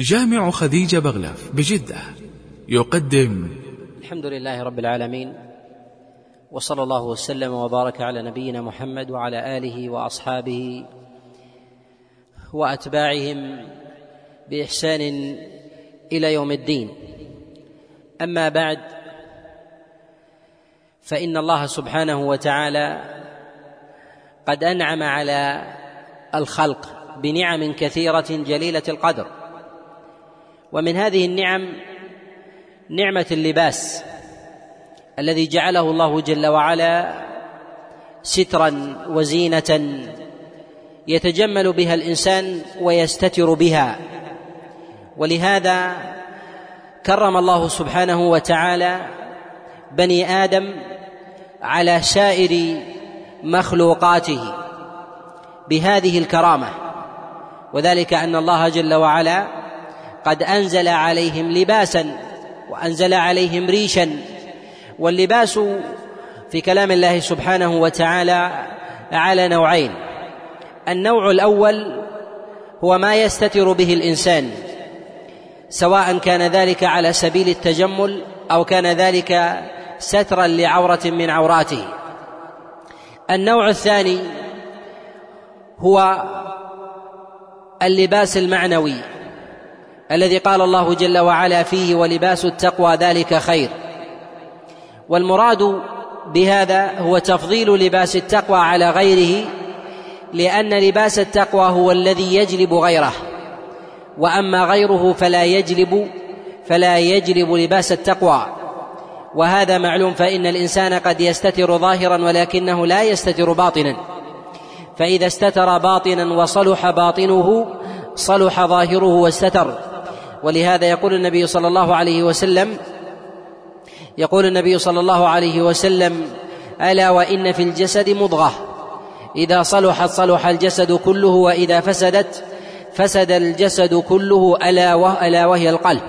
جامع خديجة بغلف بجدة يقدم. الحمد لله رب العالمين وصلى الله وسلم وبارك على نبينا محمد وعلى آله وأصحابه وأتباعهم بإحسان إلى يوم الدين. أما بعد فإن الله سبحانه وتعالى قد أنعم على الخلق بنعم كثيرة جليلة القدر. ومن هذه النعم نعمة اللباس الذي جعله الله جل وعلا سترا وزينة يتجمل بها الإنسان ويستتر بها. ولهذا كرم الله سبحانه وتعالى بني آدم على سائر مخلوقاته بهذه الكرامة. وذلك أن الله جل وعلا قد أنزل عليهم لباسا وأنزل عليهم ريشا. واللباس في كلام الله سبحانه وتعالى على نوعين. النوع الأول هو ما يستتر به الإنسان سواء كان ذلك على سبيل التجمل أو كان ذلك سترا لعورة من عوراته. النوع الثاني هو اللباس المعنوي. الذي قال الله جل وعلا فيه ولباس التقوى ذلك خير. والمراد بهذا هو تفضيل لباس التقوى على غيره لأن لباس التقوى هو الذي يجلب غيره. وأما غيره فلا يجلب فلا يجلب لباس التقوى. وهذا معلوم فإن الإنسان قد يستتر ظاهرا ولكنه لا يستتر باطنا. فإذا استتر باطنا وصلح باطنه صلح ظاهره واستتر. ولهذا يقول النبي صلى الله عليه وسلم يقول النبي صلى الله عليه وسلم ألا وإن في الجسد مضغة. إذا صلحت صلح الجسد كله وإذا فسدت فسد الجسد كله ألا ألا وهي القلب.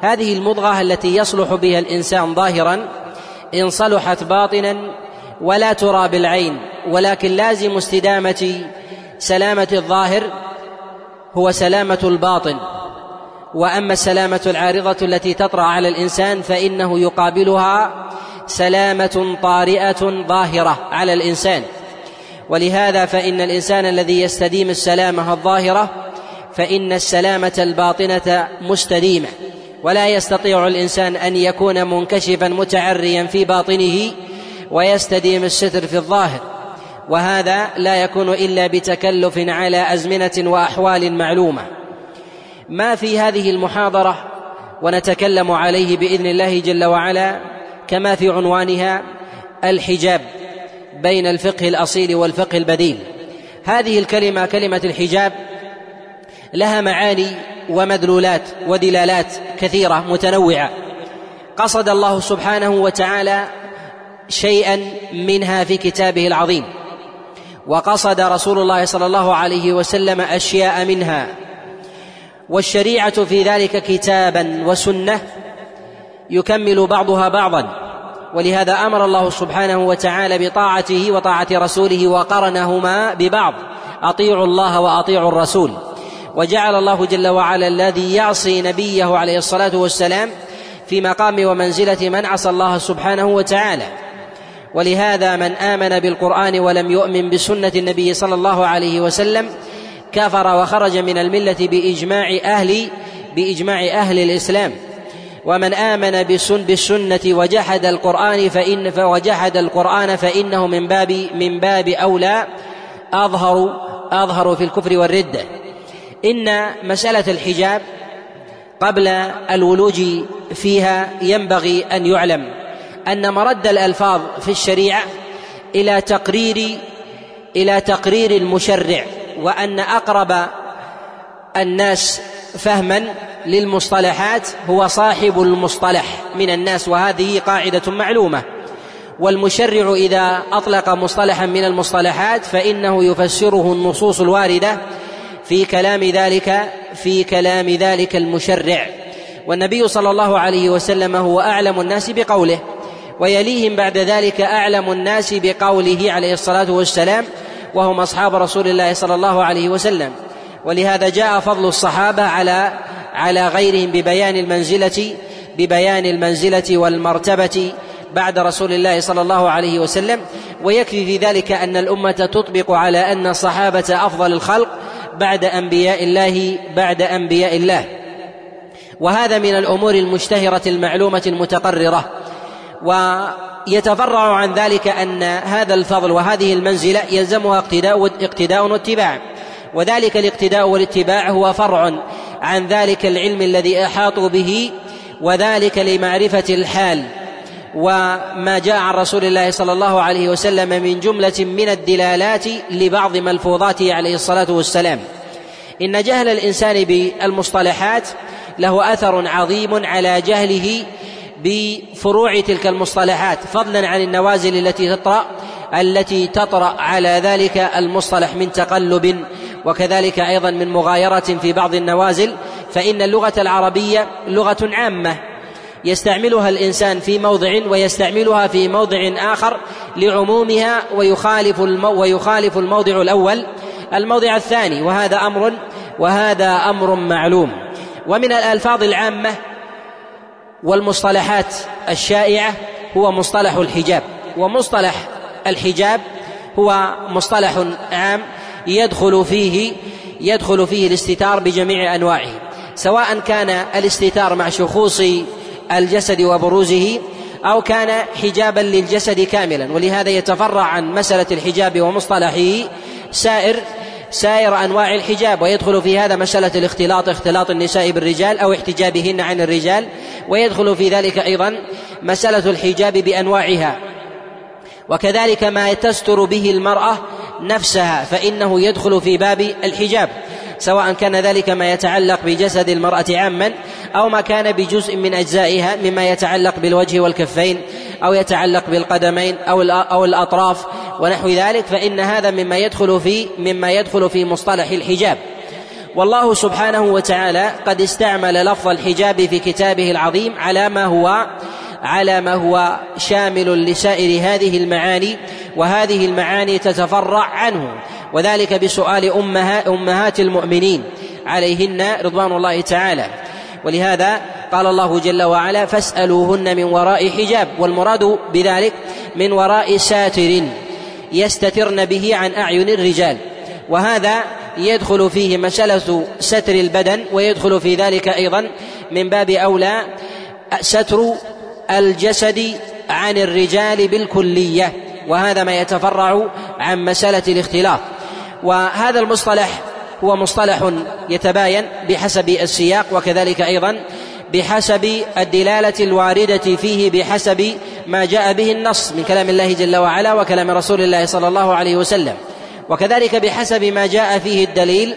هذه المضغة التي يصلح بها الإنسان ظاهرا إن صلحت باطنا ولا ترى بالعين ولكن لازم استدامة سلامة الظاهر هو سلامة الباطن. وأما السلامه العارضة التي تطرأ على الإنسان فإنه يقابلها سلامة طارئة ظاهرة على الإنسان. ولهذا فإن الإنسان الذي يستديم السلامة الظاهرة فإن السلامة الباطنة مستديمة. ولا يستطيع الإنسان أن يكون منكشفا متعريا في باطنه ويستديم الستر في الظاهر. وهذا لا يكون إلا بتكلف على أزمنة وأحوال معلومة. ما في هذه المحاضرة ونتكلم عليه بإذن الله جل وعلا كما في عنوانها الحجاب بين الفقه الأصيل والفقه البديل. هذه الكلمة كلمة الحجاب لها معاني ومدلولات ودلالات كثيرة متنوعة. قصد الله سبحانه وتعالى شيئا منها في كتابه العظيم. وقصد رسول الله صلى الله عليه وسلم أشياء منها. والشريعة في ذلك كتابا وسنة يكمل بعضها بعضا. ولهذا أمر الله سبحانه وتعالى بطاعته وطاعة رسوله وقرنهما ببعض. أطيعوا الله وأطيعوا الرسول. وجعل الله جل وعلا الذي يعصي نبيه عليه الصلاة والسلام في مقام ومنزلة من عصى الله سبحانه وتعالى. ولهذا من آمن بالقرآن ولم يؤمن بسنة النبي صلى الله عليه وسلم كفر وخرج من الملة بإجماع أهل بإجماع أهل الإسلام. ومن آمن بالسن بالسنة وجحد القرآن فان وجحد القرآن فإنه من باب من باب أولى اظهر أظهر في الكفر والرده إن مسألة الحجاب قبل الولوج فيها ينبغي أن يعلم أن مرد الألفاظ في الشريعة إلى تقرير إلى تقرير المشرع. وأن أقرب الناس فهما للمصطلحات هو صاحب المصطلح من الناس وهذه قاعدة معلومة. والمشرع إذا أطلق مصطلحا من المصطلحات فإنه يفسره النصوص الواردة في كلام ذلك في كلام ذلك المشرع. والنبي صلى الله عليه وسلم هو أعلم الناس بقوله ويليهم بعد ذلك أعلم الناس بقوله عليه الصلاة والسلام وهم أصحاب رسول الله صلى الله عليه وسلم. ولهذا جاء فضل الصحابة على على غيرهم ببيان المنزلة ببيان المنزلة والمرتبة بعد رسول الله صلى الله عليه وسلم. ويكفي في ذلك أن الأمة تطبق على أن الصحابة أفضل الخلق بعد أنبياء الله بعد أنبياء الله. وهذا من الأمور المشتهرة المعلومة المتقررة. ويتفرع عن ذلك أن هذا الفضل وهذه المنزلة يلزمها اقتداء اقتداء واتباع. وذلك الاقتداء والاتباع هو فرع عن ذلك العلم الذي أحاطوا به وذلك لمعرفة الحال. وما جاء عن رسول الله صلى الله عليه وسلم من جملة من الدلالات لبعض ملفوظاته عليه الصلاة والسلام. إن جهل الإنسان بالمصطلحات له أثر عظيم على جهله بفروع تلك المصطلحات فضلا عن النوازل التي تطرأ التي تطرأ على ذلك المصطلح من تقلب وكذلك أيضا من مغايرة في بعض النوازل فإن اللغة العربية لغة عامة. يستعملها الإنسان في موضع ويستعملها في موضع آخر لعمومها ويخالف المو ويخالف الموضع الأول. الموضع الثاني وهذا أمر وهذا أمر معلوم. ومن الألفاظ العامة والمصطلحات الشائعة هو مصطلح الحجاب. ومصطلح الحجاب هو مصطلح عام يدخل فيه يدخل فيه الاستتار بجميع أنواعه. سواء كان الاستتار مع شخوص الجسد وبروزه أو كان حجابا للجسد كاملا. ولهذا يتفرع عن مسألة الحجاب ومصطلحه سائر سائر أنواع الحجاب ويدخل في هذا مسألة الاختلاط اختلاط النساء بالرجال أو احتجابهن عن الرجال ويدخل في ذلك أيضا مسألة الحجاب بأنواعها. وكذلك ما تستر به المرأة نفسها فإنه يدخل في باب الحجاب. سواء كان ذلك ما يتعلق بجسد المرأة عاما أو ما كان بجزء من أجزائها مما يتعلق بالوجه والكفين أو يتعلق بالقدمين أو أو الأطراف ونحو ذلك فإن هذا مما يدخل في مما يدخل في مصطلح الحجاب. والله سبحانه وتعالى قد استعمل لفظ الحجاب في كتابه العظيم على ما هو على ما هو شامل لسائر هذه المعاني وهذه المعاني تتفرع عنه. وذلك بسؤال أمهات المؤمنين عليهن رضوان الله تعالى. ولهذا قال الله جل وعلا فاسألوهن من وراء حجاب. والمراد بذلك من وراء ساتر يستترن به عن أعين الرجال. وهذا يدخل فيه مسألة ستر البدن ويدخل في ذلك أيضا من باب أولى ستر الجسد عن الرجال بالكلية. وهذا ما يتفرع عن مسألة الاختلاف وهذا المصطلح هو مصطلح يتباين بحسب السياق وكذلك أيضا بحسب الدلالة الواردة فيه بحسب ما جاء به النص من كلام الله جل وعلا وكلام رسول الله صلى الله عليه وسلم وكذلك بحسب ما جاء فيه الدليل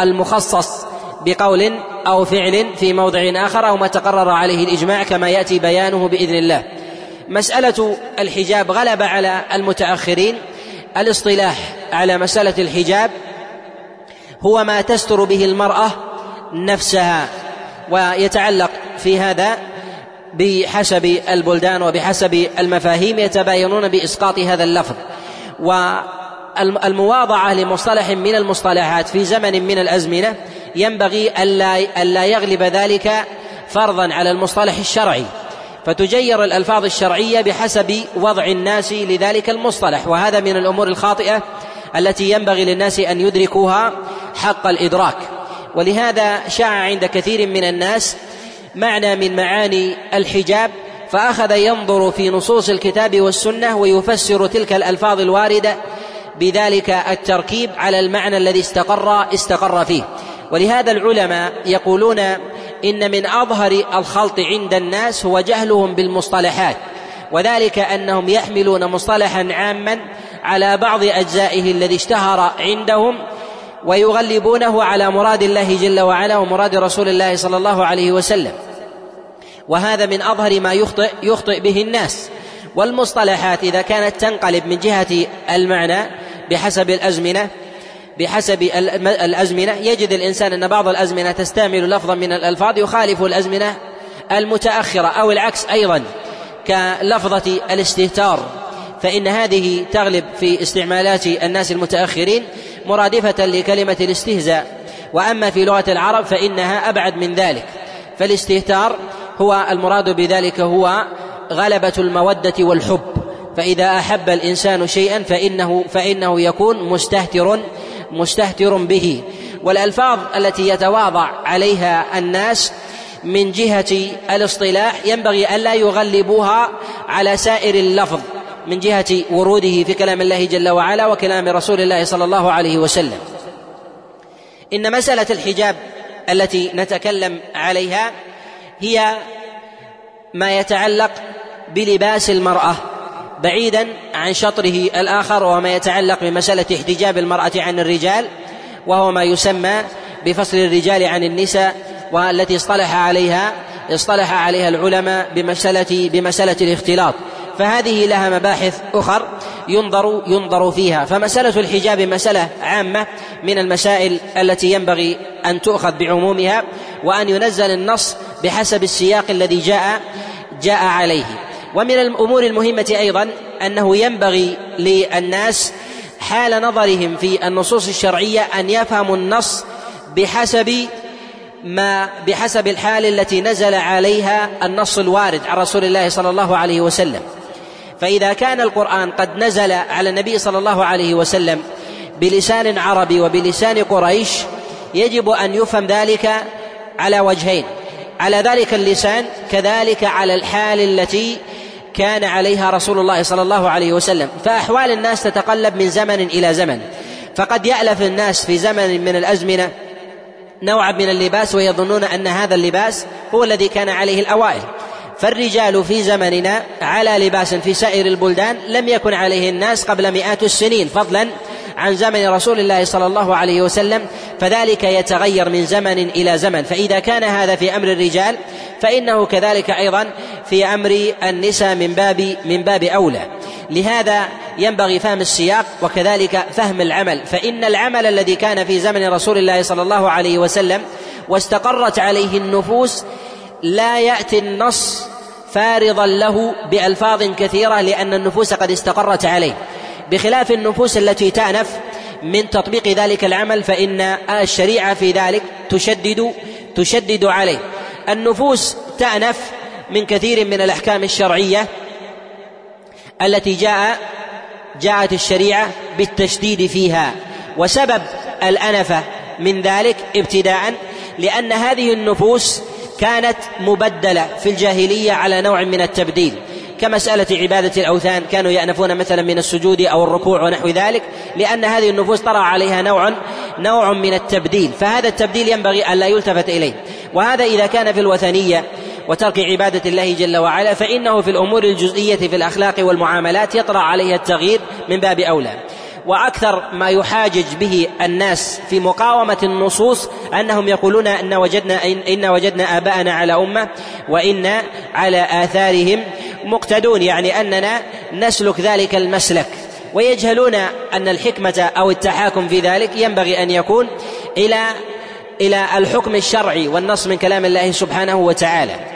المخصص بقول أو فعل في موضع آخر أو ما تقرر عليه الإجماع كما يأتي بيانه بإذن الله. مسألة الحجاب غلب على المتأخرين الاصطلاح على مسألة الحجاب هو ما تستر به المرأة نفسها ويتعلق في هذا بحسب البلدان وبحسب المفاهيم يتباينون بإسقاط هذا اللفظ. والمواضعة لمصطلح من المصطلحات في زمن من الأزمنة ينبغي ألا ألا يغلب ذلك فرضا على المصطلح الشرعي. فتجير الألفاظ الشرعية بحسب وضع الناس لذلك المصطلح وهذا من الأمور الخاطئة التي ينبغي للناس أن يدركوها حق الإدراك. ولهذا شاع عند كثير من الناس معنى من معاني الحجاب فأخذ ينظر في نصوص الكتاب والسنة ويفسر تلك الألفاظ الواردة بذلك التركيب على المعنى الذي استقر استقر فيه. ولهذا العلماء يقولون إن من أظهر الخلط عند الناس هو جهلهم بالمصطلحات وذلك أنهم يحملون مصطلحا عاما على بعض أجزائه الذي اشتهر عندهم ويغلبونه على مراد الله جل وعلا ومراد رسول الله صلى الله عليه وسلم. وهذا من أظهر ما يخطئ يخطئ به الناس. والمصطلحات إذا كانت تنقلب من جهة المعنى بحسب الأزمنة بحسب الأزمنة. يجد الإنسان أن بعض الأزمنة تستعمل لفظا من الألفاظ يخالف الأزمنة المتأخرة أو العكس أيضا كلفظة الاستهتار. فإن هذه تغلب في استعمالات الناس المتأخرين مرادفة لكلمة الاستهزاء. وأما في لغة العرب فإنها أبعد من ذلك. فالاستهتار هو المراد بذلك هو غلبة المودة والحب. فإذا أحب الإنسان شيئا فإنه فإنه يكون مستهتر مستهتر به. والألفاظ التي يتواضع عليها الناس من جهة الاصطلاح ينبغي ألا يغلبوها على سائر اللفظ من جهة وروده في كلام الله جل وعلا وكلام رسول الله صلى الله عليه وسلم. إن مسألة الحجاب التي نتكلم عليها هي ما يتعلق بلباس المرأة. بعيدا عن شطره الآخر وما يتعلق بمسألة احتجاب المرأة عن الرجال وهو ما يسمى بفصل الرجال عن النساء والتي اصطلح عليها اصطلح عليها العلماء بمسألة بمسألة الاختلاط. فهذه لها مباحث أخر ينظر ينظر فيها. فمسألة الحجاب مسألة عامة من المسائل التي ينبغي أن تؤخذ بعمومها وأن ينزل النص بحسب السياق الذي جاء جاء عليه. ومن الأمور المهمة أيضا أنه ينبغي للناس حال نظرهم في النصوص الشرعية أن يفهموا النص بحسب ما بحسب الحال التي نزل عليها النص الوارد عن رسول الله صلى الله عليه وسلم. فإذا كان القرآن قد نزل على النبي صلى الله عليه وسلم بلسان عربي وبلسان قريش يجب أن يفهم ذلك على وجهين. على ذلك اللسان كذلك على الحال التي كان عليها رسول الله صلى الله عليه وسلم. فأحوال الناس تتقلب من زمن إلى زمن. فقد يألف الناس في زمن من الأزمنة نوعا من اللباس ويظنون أن هذا اللباس هو الذي كان عليه الأوائل. فالرجال في زمننا على لباس في سائر البلدان لم يكن عليه الناس قبل مئات السنين فضلا عن زمن رسول الله صلى الله عليه وسلم فذلك يتغير من زمن إلى زمن. فإذا كان هذا في أمر الرجال فإنه كذلك أيضا في أمر النساء من باب من باب أولى. لهذا ينبغي فهم السياق وكذلك فهم العمل. فإن العمل الذي كان في زمن رسول الله صلى الله عليه وسلم واستقرت عليه النفوس لا يأتي النص فارضا له بألفاظ كثيرة لأن النفوس قد استقرت عليه. بخلاف النفوس التي تأنف من تطبيق ذلك العمل فإن الشريعة في ذلك تشدد تشدد عليه. النفوس تأنف من كثير من الأحكام الشرعية التي جاء جاءت الشريعة بالتشديد فيها. وسبب الأنفة من ذلك ابتداء لأن هذه النفوس كانت مبدلة في الجاهلية على نوع من التبديل. كمسألة عبادة الأوثان كانوا يأنفون مثلا من السجود أو الركوع ونحو ذلك لأن هذه النفوس طرأ عليها نوع نوع من التبديل. فهذا التبديل ينبغي أن لا يلتفت إليه. وهذا إذا كان في الوثنية وترك عبادة الله جل وعلا فإنه في الأمور الجزئية في الأخلاق والمعاملات يطرأ عليها التغيير من باب أولى. وأكثر ما يحاجج به الناس في مقاومة النصوص أنهم يقولون إن وجدنا ان وجدنا آباءنا على أمة وإن على آثارهم مقتدون يعني أننا نسلك ذلك المسلك. ويجهلون أن الحكمة أو التحاكم في ذلك ينبغي أن يكون إلى إلى الحكم الشرعي والنص من كلام الله سبحانه وتعالى.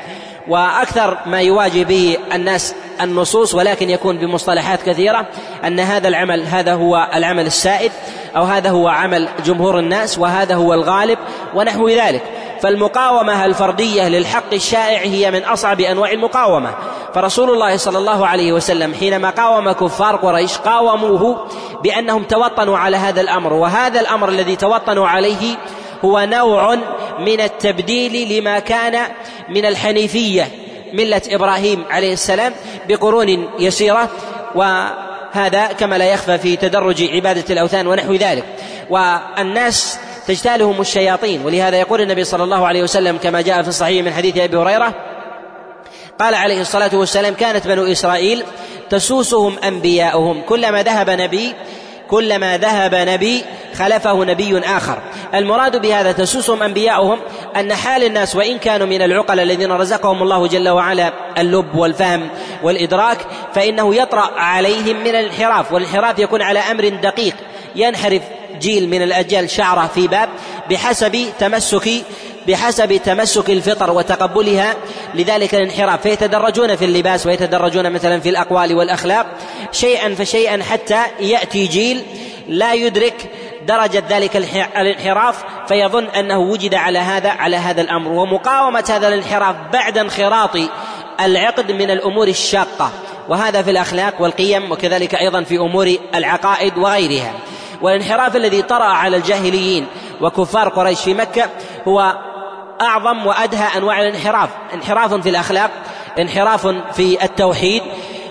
وأكثر ما يواجه به الناس النصوص ولكن يكون بمصطلحات كثيرة أن هذا العمل هذا هو العمل السائد أو هذا هو عمل جمهور الناس وهذا هو الغالب ونحو ذلك. فالمقاومة الفردية للحق الشائع هي من أصعب أنواع المقاومة. فرسول الله صلى الله عليه وسلم حينما قاوم كفار قريش قاوموه بأنهم توطنوا على هذا الأمر وهذا الأمر الذي توطنوا عليه هو نوع من التبديل لما كان من الحنيفية ملة إبراهيم عليه السلام بقرون يسيرة وهذا كما لا يخفى في تدرج عبادة الأوثان ونحو ذلك. والناس تجتالهم الشياطين ولهذا يقول النبي صلى الله عليه وسلم كما جاء في الصحيح من حديث أبي هريرة قال عليه الصلاة والسلام كانت بنو إسرائيل تسوسهم أنبياؤهم كلما ذهب نبي كلما ذهب نبي خلفه نبي آخر. المراد بهذا تسوسهم أنبياؤهم أن حال الناس وإن كانوا من العقل الذين رزقهم الله جل وعلا اللب والفهم والإدراك فإنه يطرأ عليهم من الانحراف والانحراف يكون على أمر دقيق. ينحرف جيل من الأجيال شعرة في باب بحسب تمسك بحسب تمسك الفطر وتقبلها لذلك الانحراف. فيتدرجون في اللباس ويتدرجون مثلا في الأقوال والأخلاق شيئا فشيئا حتى يأتي جيل لا يدرك درجة ذلك الانحراف فيظن أنه وجد على هذا على هذا الأمر. ومقاومة هذا الانحراف بعد انخراط العقد من الأمور الشاقة. وهذا في الأخلاق والقيم وكذلك أيضا في أمور العقائد وغيرها. والانحراف الذي طرأ على الجاهليين وكفار قريش في مكة هو أعظم وأدهى أنواع الانحراف. انحراف في الأخلاق انحراف في التوحيد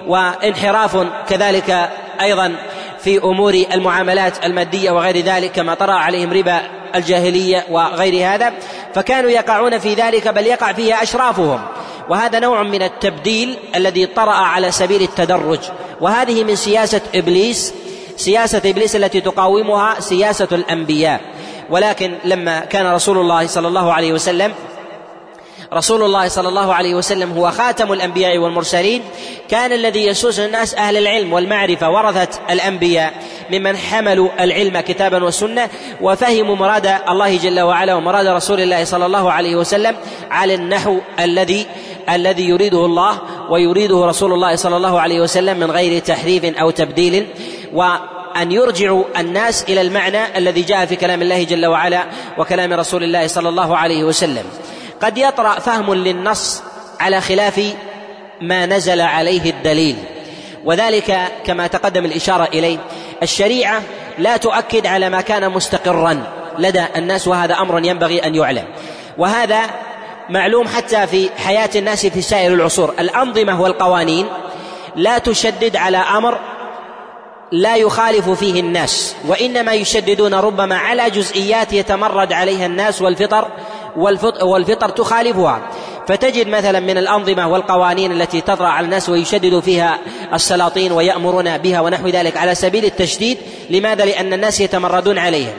وانحراف كذلك أيضا في أمور المعاملات المادية وغير ذلك كما طرأ عليهم ربا الجاهلية وغير هذا. فكانوا يقعون في ذلك بل يقع فيه أشرافهم. وهذا نوع من التبديل الذي طرأ على سبيل التدرج. وهذه من سياسة إبليس سياسة إبليس التي تقاومها سياسة الأنبياء. ولكن لما كان رسول الله صلى الله عليه وسلم رسول الله صلى الله عليه وسلم هو خاتم الأنبياء والمرسلين كان الذي يسوس الناس أهل العلم والمعرفة ورثه الأنبياء ممن حملوا العلم كتابا وسنة وفهموا مراد الله جل وعلا ومراد رسول الله صلى الله عليه وسلم على النحو الذي الذي يريده الله ويريده رسول الله صلى الله عليه وسلم من غير تحريف أو تبديل وأن يرجعوا الناس إلى المعنى الذي جاء في كلام الله جل وعلا وكلام رسول الله صلى الله عليه وسلم. قد يطرأ فهم للنص على خلاف ما نزل عليه الدليل. وذلك كما تقدم الإشارة إليه. الشريعة لا تؤكد على ما كان مستقرا. لدى الناس وهذا أمر ينبغي أن يعلم. وهذا معلوم حتى في حياة الناس في سائر العصور. الأنظمة والقوانين لا تشدد على أمر لا يخالف فيه الناس وإنما يشددون ربما على جزئيات يتمرد عليها الناس والفطر والفطر تخالفها فتجد مثلا من الأنظمة والقوانين التي تطرأ على الناس ويشدد فيها السلاطين ويأمرون بها ونحو ذلك على سبيل التشديد لماذا؟ لأن الناس يتمردون عليها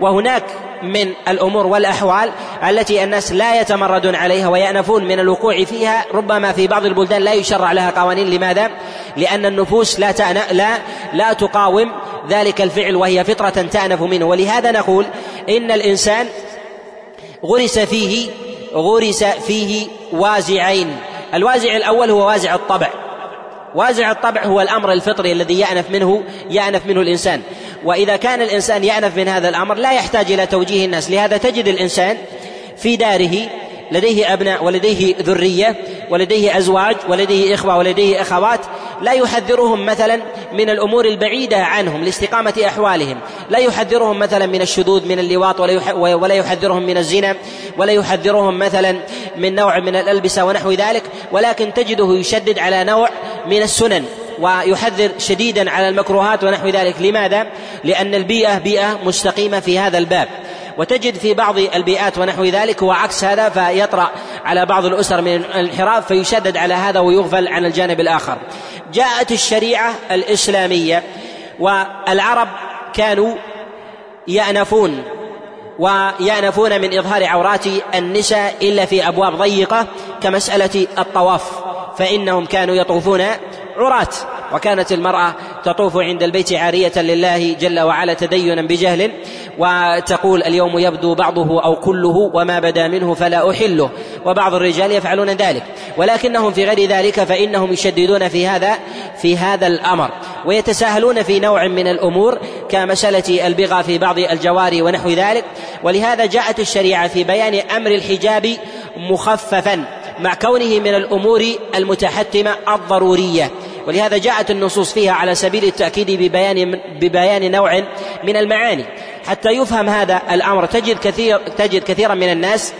وهناك من الأمور والأحوال التي الناس لا يتمردون عليها ويأنفون من الوقوع فيها ربما في بعض البلدان لا يشرع لها قوانين. لماذا؟ لأن النفوس لا تأنا لا لا تقاوم ذلك الفعل وهي فطرة تأنف منه. ولهذا نقول إن الإنسان غرس فيه غرس فيه وازعين. الوازع الأول هو وازع الطبع. وازع الطبع هو الأمر الفطري الذي يأنف منه يأنف منه الإنسان. وإذا كان الإنسان يأنف من هذا الأمر لا يحتاج إلى توجيه الناس. لهذا تجد الإنسان في داره لديه أبناء ولديه ذرية ولديه أزواج ولديه إخوة ولديه أخوات لا يحذرهم مثلا من الأمور البعيدة عنهم لاستقامة أحوالهم. لا يحذرهم مثلا من الشذوذ من اللواط ولا يحذرهم من الزنا ولا يحذرهم مثلا من نوع من الألبسة ونحو ذلك. ولكن تجده يشدد على نوع من السنن. ويحذر شديدا على المكروهات ونحو ذلك. لماذا؟ لأن البيئة بيئة مستقيمة في هذا الباب. وتجد في بعض البيئات ونحو ذلك هو عكس هذا فيطرأ على بعض الأسر من الانحراف فيشدد على هذا ويغفل عن الجانب الآخر. جاءت الشريعة الإسلامية والعرب كانوا يأنفون ويأنفون من إظهار عورات النساء إلا في أبواب ضيقة كمسألة الطواف. فإنهم كانوا يطوفون عراة وكانت المرأة تطوف عند البيت عارية لله جل وعلا تدينا بجهل وتقول اليوم يبدو بعضه أو كله وما بدا منه فلا أحله وبعض الرجال يفعلون ذلك. ولكنهم في غير ذلك فإنهم يشددون في هذا في هذا الأمر ويتساهلون في نوع من الأمور كمسألة البغى في بعض الجواري ونحو ذلك. ولهذا جاءت الشريعة في بيان أمر الحجاب مخففا. مع كونه من الأمور المتحتمة الضرورية. ولهذا جاءت النصوص فيها على سبيل التأكيد ببيان ببيان نوع من المعاني. حتى يفهم هذا الأمر تجد كثير تجد كثيرا من الناس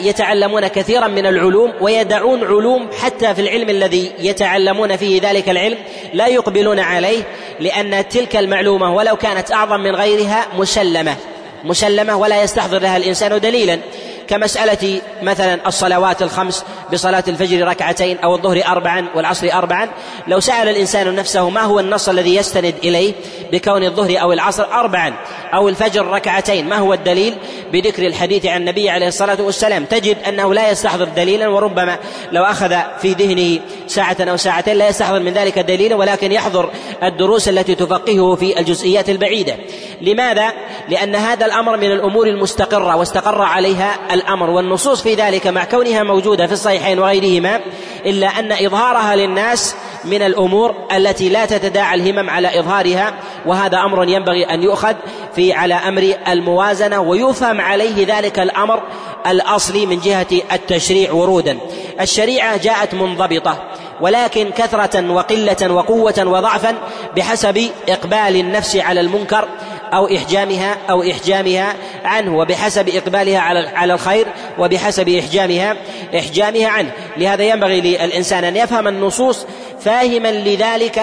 يتعلمون كثيرا من العلوم ويدعون علوم حتى في العلم الذي يتعلمون فيه ذلك العلم لا يقبلون عليه لأن تلك المعلومة ولو كانت أعظم من غيرها مسلمة. مسلمة ولا يستحضر لها الإنسان دليلا. كمسألة مثلا الصلوات الخمس بصلاة الفجر ركعتين أو الظهر أربعا والعصر أربعا. لو سأل الإنسان نفسه ما هو النص الذي يستند إليه بكون الظهر أو العصر أربعا أو الفجر ركعتين؟ ما هو الدليل؟ بذكر الحديث عن النبي عليه الصلاة والسلام. تجد أنه لا يستحضر دليلا وربما لو أخذ في ذهنه ساعة أو ساعتين لا يستحضر من ذلك دليلا ولكن يحضر الدروس التي تفقهه في الجزئيات البعيدة. لماذا؟ لأن هذا الأمر من الأمور المستقرة واستقر عليها الأمر والنصوص في ذلك مع كونها موجودة في الصحيحين وغيرهما إلا أن إظهارها للناس من الأمور التي لا تتداعى الهمم على إظهارها وهذا أمر ينبغي أن يؤخذ في على أمر الموازنة ويفهم عليه ذلك الأمر الأصلي من جهة التشريع ورودا. الشريعة جاءت منضبطة ولكن كثرة وقلة وقوة وضعفا بحسب إقبال النفس على المنكر أو إحجامها أو إحجامها عنه وبحسب إقبالها على على الخير وبحسب إحجامها إحجامها عنه. لهذا ينبغي للإنسان أن يفهم النصوص فاهما لذلك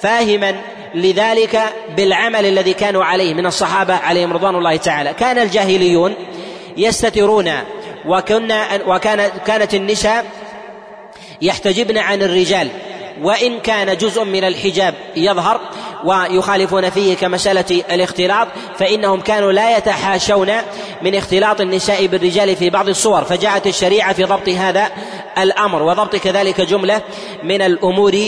فاهما لذلك بالعمل الذي كانوا عليه من الصحابة عليهم رضوان الله تعالى. كان الجاهليون يستترون وكنا وكان كانت النساء يحتجبن عن الرجال وإن كان جزء من الحجاب يظهر ويخالفون فيه كمسألة الاختلاط فإنهم كانوا لا يتحاشون من اختلاط النساء بالرجال في بعض الصور. فجاءت الشريعة في ضبط هذا الأمر وضبط كذلك جملة من الأمور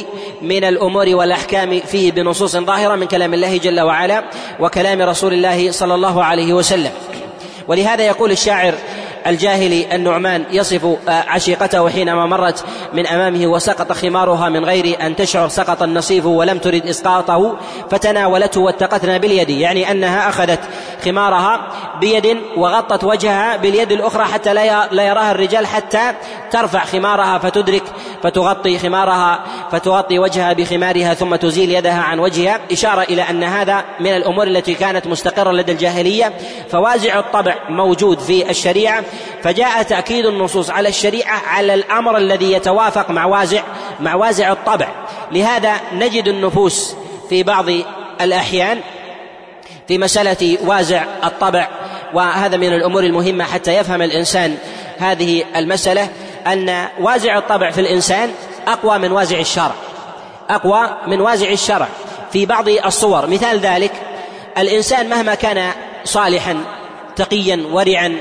من الأمور والأحكام فيه بنصوص ظاهرة من كلام الله جل وعلا وكلام رسول الله صلى الله عليه وسلم. ولهذا يقول الشاعر الجاهلي النعمان يصف آه، عشيقته حينما مرت من أمامه وسقط خمارها من غير أن تشعر سقط النصيف ولم ترد إسقاطه فتناولته واتقتنا باليد يعني أنها أخذت خمارها بيد وغطت وجهها باليد الأخرى حتى لا يراها الرجال حتى ترفع خمارها فتدرك فتغطي خمارها فتغطي وجهها بخمارها ثم تزيل يدها عن وجهها. إشارة إلى أن هذا من الأمور التي كانت مستقرة لدى الجاهلية. فوازع الطبع موجود في الشريعة. فجاء تأكيد النصوص على الشريعة على الأمر الذي يتوافق مع وازع مع وازع الطبع. لهذا نجد النفوس في بعض الأحيان في مسألة وازع الطبع وهذا من الأمور المهمة حتى يفهم الإنسان هذه المسألة أن وازع الطبع في الإنسان أقوى من وازع الشرع. أقوى من وازع الشرع في بعض الصور. مثال ذلك الإنسان مهما كان صالحا تقيا ورعا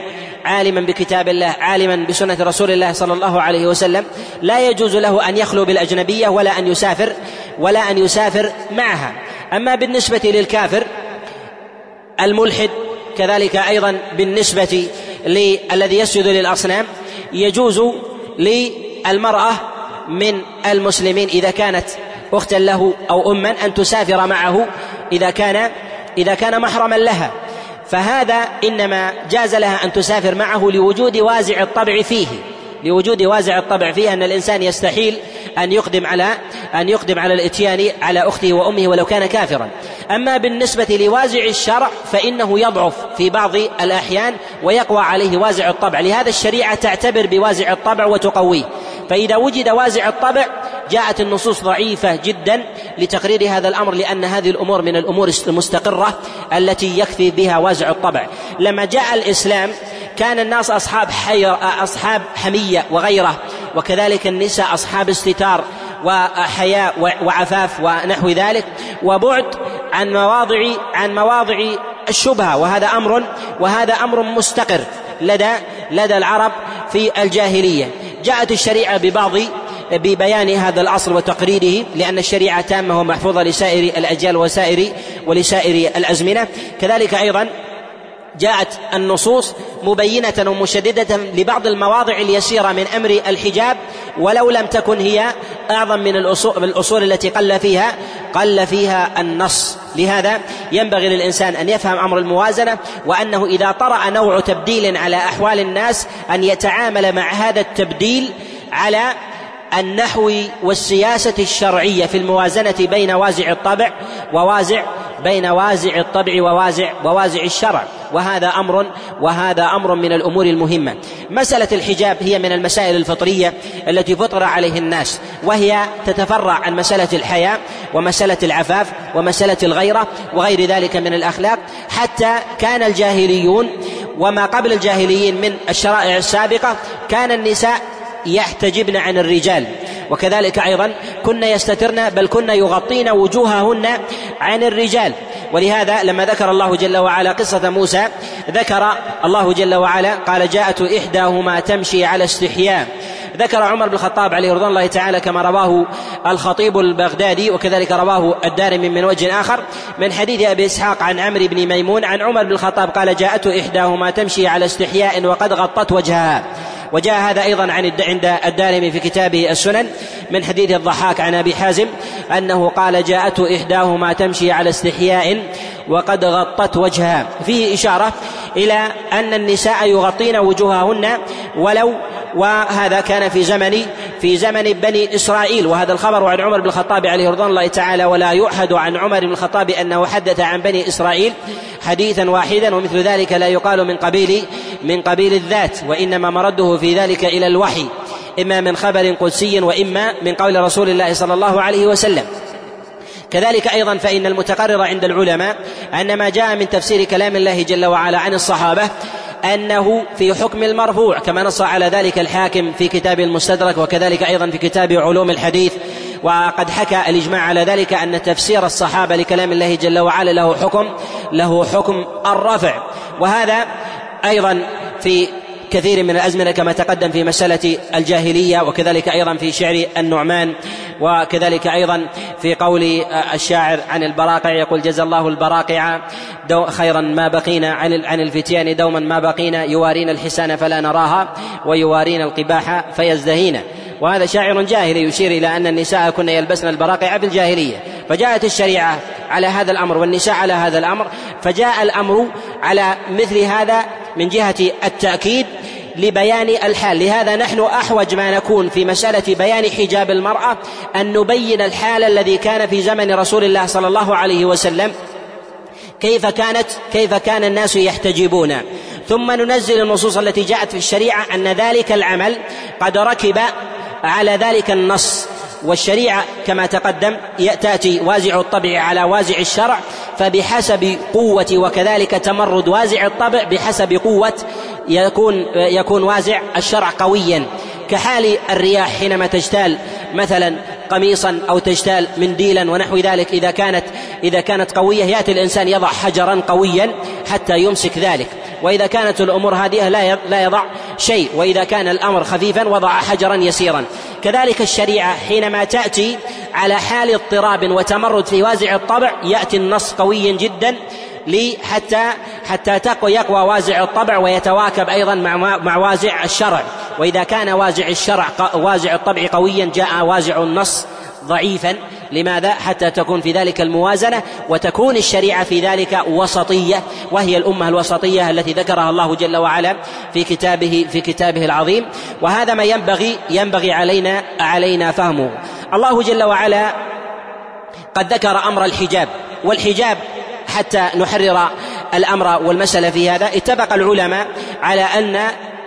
عالما بكتاب الله عالما بسنة رسول الله صلى الله عليه وسلم لا يجوز له أن يخلو بالأجنبية ولا أن يسافر ولا أن يسافر معها. أما بالنسبة للكافر الملحد كذلك أيضا بالنسبة للذي يسجد للأصنام يجوز للمرأة من المسلمين إذا كانت أختا له أو أما أن تسافر معه إذا كان إذا كان محرما لها. فهذا إنما جاز لها أن تسافر معه لوجود وازع الطبع فيه. لوجود وازع الطبع فيه أن الإنسان يستحيل أن يقدم على أن يقدم على الإتيان على أخته وأمه ولو كان كافرا. أما بالنسبة لوازع الشرع فإنه يضعف في بعض الأحيان ويقوى عليه وازع الطبع. لهذا الشريعة تعتبر بوازع الطبع وتقويه. فإذا وجد وازع الطبع جاءت النصوص ضعيفة جدا لتقرير هذا الأمر لأن هذه الأمور من الأمور المستقرة التي يكفي بها وازع الطبع. لما جاء الإسلام كان الناس أصحاب حير أصحاب حمية وغيرة وكذلك النساء أصحاب استتار وحياء وعفاف ونحو ذلك وبعد عن مواضع عن مواضع الشبهة. وهذا أمر وهذا أمر مستقر لدى لدى العرب في الجاهلية. جاءت الشريعة ببعض ببيان هذا الأصل وتقريره لأن الشريعة تامة ومحفوظة لسائر الأجيال وسائر ولسائر الأزمنة. كذلك أيضا جاءت النصوص مبينة ومشددة لبعض المواضع اليسيرة من أمر الحجاب ولو لم تكن هي أعظم من الأصول, التي قل فيها قل فيها النص. لهذا ينبغي للإنسان أن يفهم أمر الموازنة وأنه إذا طرأ نوع تبديل على أحوال الناس أن يتعامل مع هذا التبديل على النحو والسياسة الشرعية في الموازنة بين وازع الطبع ووازع بين وازع الطبع ووازع ووازع الشرع وهذا أمر وهذا أمر من الأمور المهمة. مسألة الحجاب هي من المسائل الفطرية التي فطر عليه الناس وهي تتفرع عن مسألة الحياء ومسألة العفاف ومسألة الغيرة وغير ذلك من الأخلاق حتى كان الجاهليون وما قبل الجاهليين من الشرائع السابقة كان النساء يحتجبن عن الرجال. وكذلك أيضا كن يستترن بل كن يغطين وجوههن عن الرجال. ولهذا لما ذكر الله جل وعلا قصة موسى ذكر الله جل وعلا قال جاءت إحداهما تمشي على استحياء. ذكر عمر بن الخطاب عليه رضوان الله تعالى كما رواه الخطيب البغدادي وكذلك رواه الدارمي من وجه آخر من حديث أبي إسحاق عن عمرو بن ميمون عن عمر بن الخطاب قال جاءته إحداهما تمشي على استحياء وقد غطت وجهها. وجاء هذا أيضا عن عند الدارمي في كتابه السنن من حديث الضحاك عن أبي حازم أنه قال جاءته إحداهما تمشي على استحياء وقد غطت وجهها فيه إشارة إلى أن النساء يغطين وجوههن ولو وهذا كان في زمن في زمن بني إسرائيل. وهذا الخبر عن عمر بن الخطاب عليه رضوان الله تعالى ولا يؤحد عن عمر بن الخطاب أنه حدث عن بني إسرائيل حديثا واحدا ومثل ذلك لا يقال من قبيل من قبيل الذات وإنما مرده في ذلك إلى الوحي إما من خبر قدسي وإما من قول رسول الله صلى الله عليه وسلم. كذلك أيضا فإن المتقرر عند العلماء أن ما جاء من تفسير كلام الله جل وعلا عن الصحابة أنه في حكم المرفوع كما نص على ذلك الحاكم في كتاب المستدرك وكذلك أيضا في كتاب علوم الحديث. وقد حكى الإجماع على ذلك أن تفسير الصحابة لكلام الله جل وعلا له حكم له حكم الرفع. وهذا أيضا في كثير من الأزمنة كما تقدم في مسألة الجاهلية وكذلك أيضا في شعر النعمان وكذلك أيضا في قول الشاعر عن البراقع يقول جزى الله البراقع خيرا ما بقينا عن عن الفتيان دوما ما بقينا يوارين الحسان فلا نراها ويوارين القباح فيزدهين وهذا شاعر جاهلي يشير إلى أن النساء كن يلبسن البراقع في الجاهليه فجاءت الشريعة على هذا الأمر والنساء على هذا الأمر فجاء الأمر على مثل هذا من جهة التأكيد لبيان الحال. لهذا نحن أحوج ما نكون في مسألة بيان حجاب المرأة أن نبين الحال الذي كان في زمن رسول الله صلى الله عليه وسلم كيف كانت كيف كان الناس يحتجبون. ثم ننزل النصوص التي جاءت في الشريعة أن ذلك العمل قد ركب على ذلك النص. والشريعة كما تقدم تاتي وازع الطبع على وازع الشرع فبحسب قوة وكذلك تمرد وازع الطبع بحسب قوة يكون يكون وازع الشرع قويا. كحال الرياح حينما تجتال مثلا قميصا أو تجتال منديلا ونحو ذلك. إذا كانت إذا كانت قوية يأتي الإنسان يضع حجرا قويا حتى يمسك ذلك. وإذا كانت الأمور هادئة لا لا يضع شيء. وإذا كان الأمر خفيفا وضع حجرا يسيرا. كذلك الشريعة حينما تأتي على حال اضطراب وتمرد في وازع الطبع يأتي النص قويا جدا. حتى حتى تقوى يقوى وازع الطبع ويتواكب أيضا مع مع وازع الشرع. وإذا كان وازع الشرع وازع الطبع قويا جاء وازع النص ضعيفا. لماذا؟ حتى تكون في ذلك الموازنة وتكون الشريعة في ذلك وسطية. وهي الأمة الوسطية التي ذكرها الله جل وعلا في كتابه في كتابه العظيم. وهذا ما ينبغي ينبغي علينا علينا فهمه. الله جل وعلا قد ذكر أمر الحجاب. والحجاب حتى نحرر الأمر والمسألة في هذا. اتفق العلماء على أن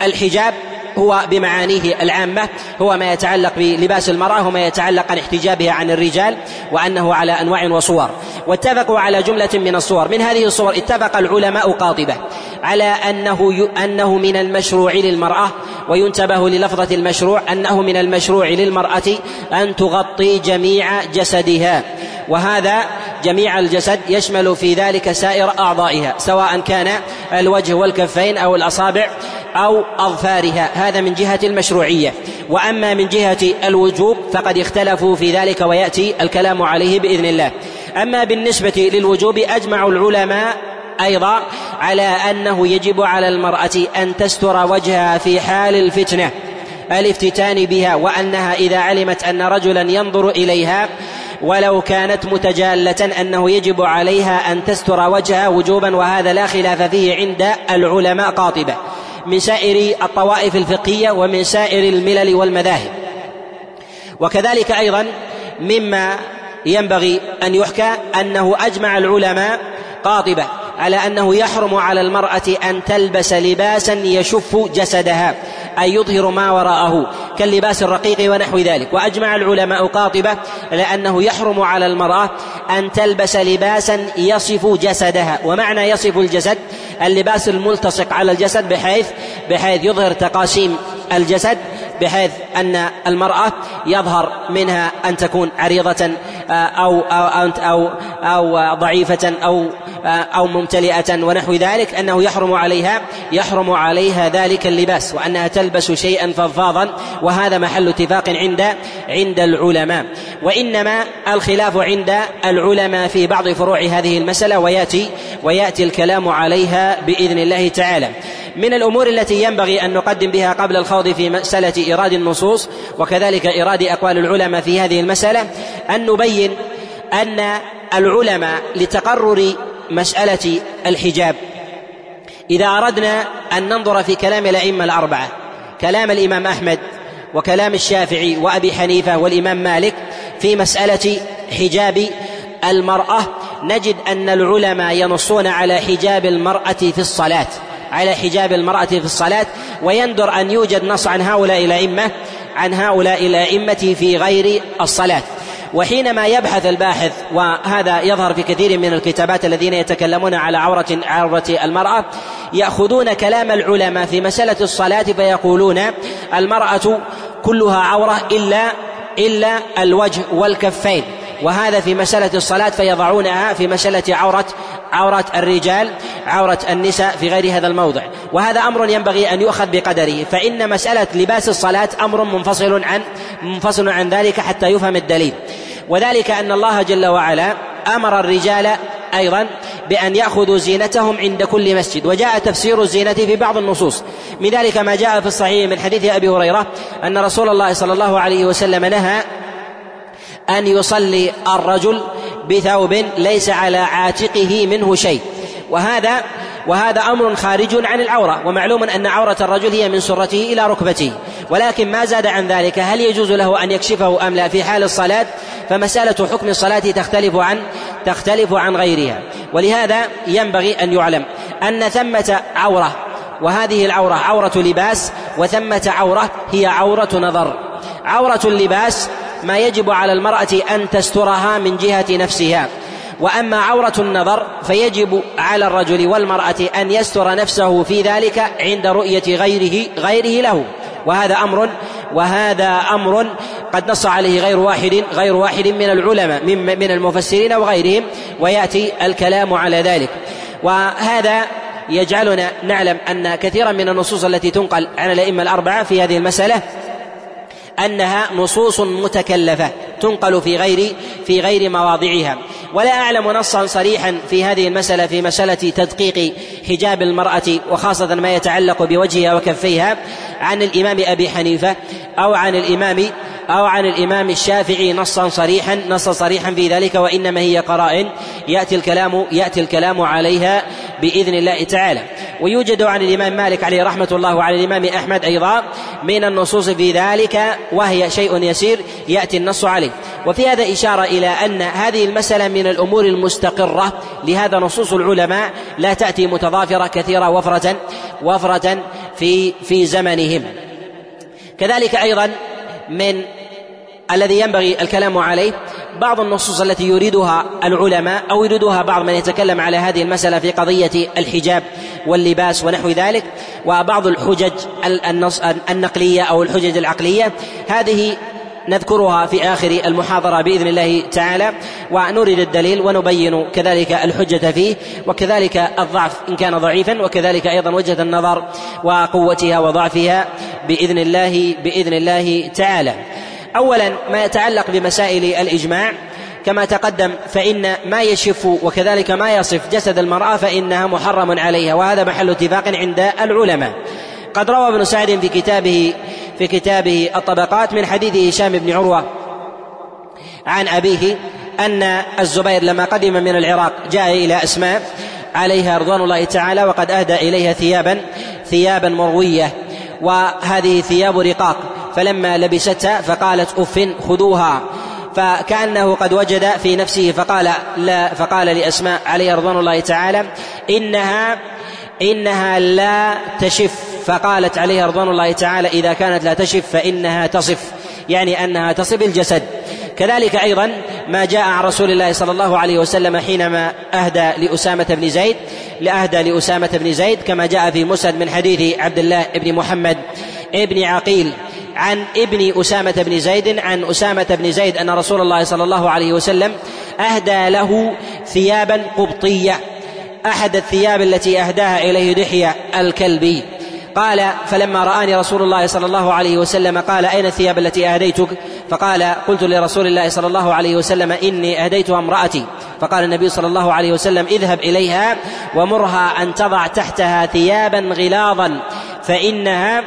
الحجاب هو بمعانيه العامة هو ما يتعلق بلباس المرأة وما يتعلق عن احتجابها عن الرجال وأنه على أنواع وصور. واتفقوا على جملة من الصور. من هذه الصور اتفق العلماء قاطبة على أنه أنه من المشروع للمرأة وينتبه للفظة المشروع أنه من المشروع للمرأة أن تغطي جميع جسدها. وهذا جميع الجسد يشمل في ذلك سائر أعضائها سواء كان الوجه والكفين أو الأصابع أو أظفارها. هذا من جهة المشروعية. وأما من جهة الوجوب فقد اختلفوا في ذلك ويأتي الكلام عليه بإذن الله. أما بالنسبة للوجوب أجمع العلماء أيضا على أنه يجب على المرأة أن تستر وجهها في حال الفتنة. الافتتان بها وأنها إذا علمت أن رجلا ينظر إليها ولو كانت متجالة أنه يجب عليها أن تستر وجهها وجوبا وهذا لا خلاف فيه عند العلماء قاطبة. من سائر الطوائف الفقهية ومن سائر الملل والمذاهب. وكذلك أيضا مما ينبغي أن يحكى أنه أجمع العلماء قاطبة. على أنه يحرم على المرأة أن تلبس لباسا يشف جسدها أي يظهر ما وراءه كاللباس الرقيق ونحو ذلك. وأجمع العلماء قاطبة لأنه يحرم على المرأة أن تلبس لباسا يصف جسدها. ومعنى يصف الجسد؟ اللباس الملتصق على الجسد بحيث بحيث يظهر تقاسيم الجسد بحيث أن المرأة يظهر منها أن تكون عريضة آه، أو أو أو أو ضعيفة أو آه، أو ممتلئة ونحو ذلك أنه يحرم عليها يحرم عليها ذلك اللباس وأنها تلبس شيئا فضفاضا وهذا محل اتفاق عند عند العلماء. وإنما الخلاف عند العلماء في بعض فروع هذه المسألة ويأتي ويأتي الكلام عليها بإذن الله تعالى. من الأمور التي ينبغي أن نقدم بها قبل الخوض في مسألة إيراد النصوص وكذلك إيراد أقوال العلماء في هذه المسألة أن نبين أن العلماء لتقرر مسألة الحجاب. إذا أردنا أن ننظر في كلام الأئمة الأربعة كلام الإمام أحمد وكلام الشافعي وأبي حنيفة والإمام مالك في مسألة حجاب المرأة نجد أن العلماء ينصون على حجاب المرأة في الصلاة. على حجاب المرأة في الصلاة ويندر أن يوجد نص عن هؤلاء الأئمة عن هؤلاء الأئمة في غير الصلاة. وحينما يبحث الباحث وهذا يظهر في كثير من الكتابات الذين يتكلمون على عورة عورة المرأة يأخذون كلام العلماء في مسألة الصلاة فيقولون المرأة كلها عورة إلا إلا الوجه والكفين. وهذا في مسألة الصلاة فيضعونها في مسألة عورة عورة الرجال عورة النساء في غير هذا الموضع. وهذا أمر ينبغي أن يؤخذ بقدره فإن مسألة لباس الصلاة أمر منفصل عن منفصل عن ذلك حتى يفهم الدليل. وذلك أن الله جل وعلا أمر الرجال أيضا بأن يأخذوا زينتهم عند كل مسجد وجاء تفسير الزينة في بعض النصوص. من ذلك ما جاء في الصحيح من حديث أبي هريرة أن رسول الله صلى الله عليه وسلم نهى أن يصلي الرجل بثوب ليس على عاتقه منه شيء. وهذا وهذا أمر خارج عن العورة ومعلوم أن عورة الرجل هي من سرته إلى ركبته. ولكن ما زاد عن ذلك هل يجوز له أن يكشفه أم لا؟ في حال الصلاة فمسألة حكم الصلاة تختلف عن تختلف عن غيرها. ولهذا ينبغي أن يعلم أن ثمة عورة وهذه العورة عورة لباس وثمة عورة هي عورة نظر. عورة اللباس ما يجب على المرأة أن تسترها من جهة نفسها. وأما عورة النظر فيجب على الرجل والمرأة أن يستر نفسه في ذلك عند رؤية غيره غيره له. وهذا أمر وهذا أمر قد نص عليه غير واحد غير واحد من العلماء من من المفسرين وغيرهم ويأتي الكلام على ذلك. وهذا يجعلنا نعلم أن كثيرا من النصوص التي تنقل عن الأئمة الأربعة في هذه المسألة أنها نصوص متكلفة تنقل في غير في غير مواضعها. ولا أعلم نصا صريحا في هذه المسألة في مسألة تدقيق حجاب المرأة وخاصة ما يتعلق بوجهها وكفيها عن الإمام أبي حنيفة أو عن الإمام أو عن الإمام الشافعي نصا صريحا نصا صريحا في ذلك وإنما هي قرائن يأتي الكلام يأتي الكلام عليها بإذن الله تعالى. ويوجد عن الإمام مالك عليه رحمة الله وعن الإمام أحمد أيضا من النصوص في ذلك وهي شيء يسير يأتي النص عليه. وفي هذا إشارة إلى أن هذه المسألة من الأمور المستقرة. لهذا نصوص العلماء لا تأتي متضافرة كثيرة وفرة وفرة في في زمنهم. كذلك أيضا من الذي ينبغي الكلام عليه بعض النصوص التي يريدها العلماء أو يريدها بعض من يتكلم على هذه المسألة في قضية الحجاب واللباس ونحو ذلك وبعض الحجج النقلية أو الحجج العقلية. هذه نذكرها في آخر المحاضرة بإذن الله تعالى ونريد الدليل ونبين كذلك الحجة فيه وكذلك الضعف إن كان ضعيفا وكذلك أيضا وجهة النظر وقوتها وضعفها بإذن الله بإذن الله تعالى. أولا ما يتعلق بمسائل الإجماع كما تقدم فإن ما يشف وكذلك ما يصف جسد المرأة فإنها محرم عليها وهذا محل اتفاق عند العلماء. قد روى ابن سعد في كتابه في كتابه الطبقات من حديث هشام بن عروة عن أبيه أن الزبير لما قدم من العراق جاء إلى أسماء عليها رضوان الله تعالى وقد أهدى إليها ثيابا ثيابا مروية. وهذه ثياب رقاق. فلما لبستها فقالت أف خذوها. فكأنه قد وجد في نفسه فقال لا فقال لأسماء عليها رضوان الله تعالى إنها إنها لا تشف. فقالت عليها رضوان الله تعالى إذا كانت لا تشف فإنها تصف يعني أنها تصف الجسد. كذلك أيضا ما جاء عن رسول الله صلى الله عليه وسلم حينما أهدى لأسامة بن زيد لأهدى لأسامة بن زيد كما جاء في مسند من حديث عبد الله بن محمد ابن عقيل عن ابن أسامة بن زيد عن أسامة بن زيد أن رسول الله صلى الله عليه وسلم أهدى له ثيابا قبطية. أحد الثياب التي أهداها إليه دحية الكلبي. قال فلما رآني رسول الله صلى الله عليه وسلم قال أين الثياب التي أهديتك؟ فقال قلت لرسول الله صلى الله عليه وسلم إني أهديتها امرأتي. فقال النبي صلى الله عليه وسلم اذهب إليها ومرها أن تضع تحتها ثيابا غلاظا فإنها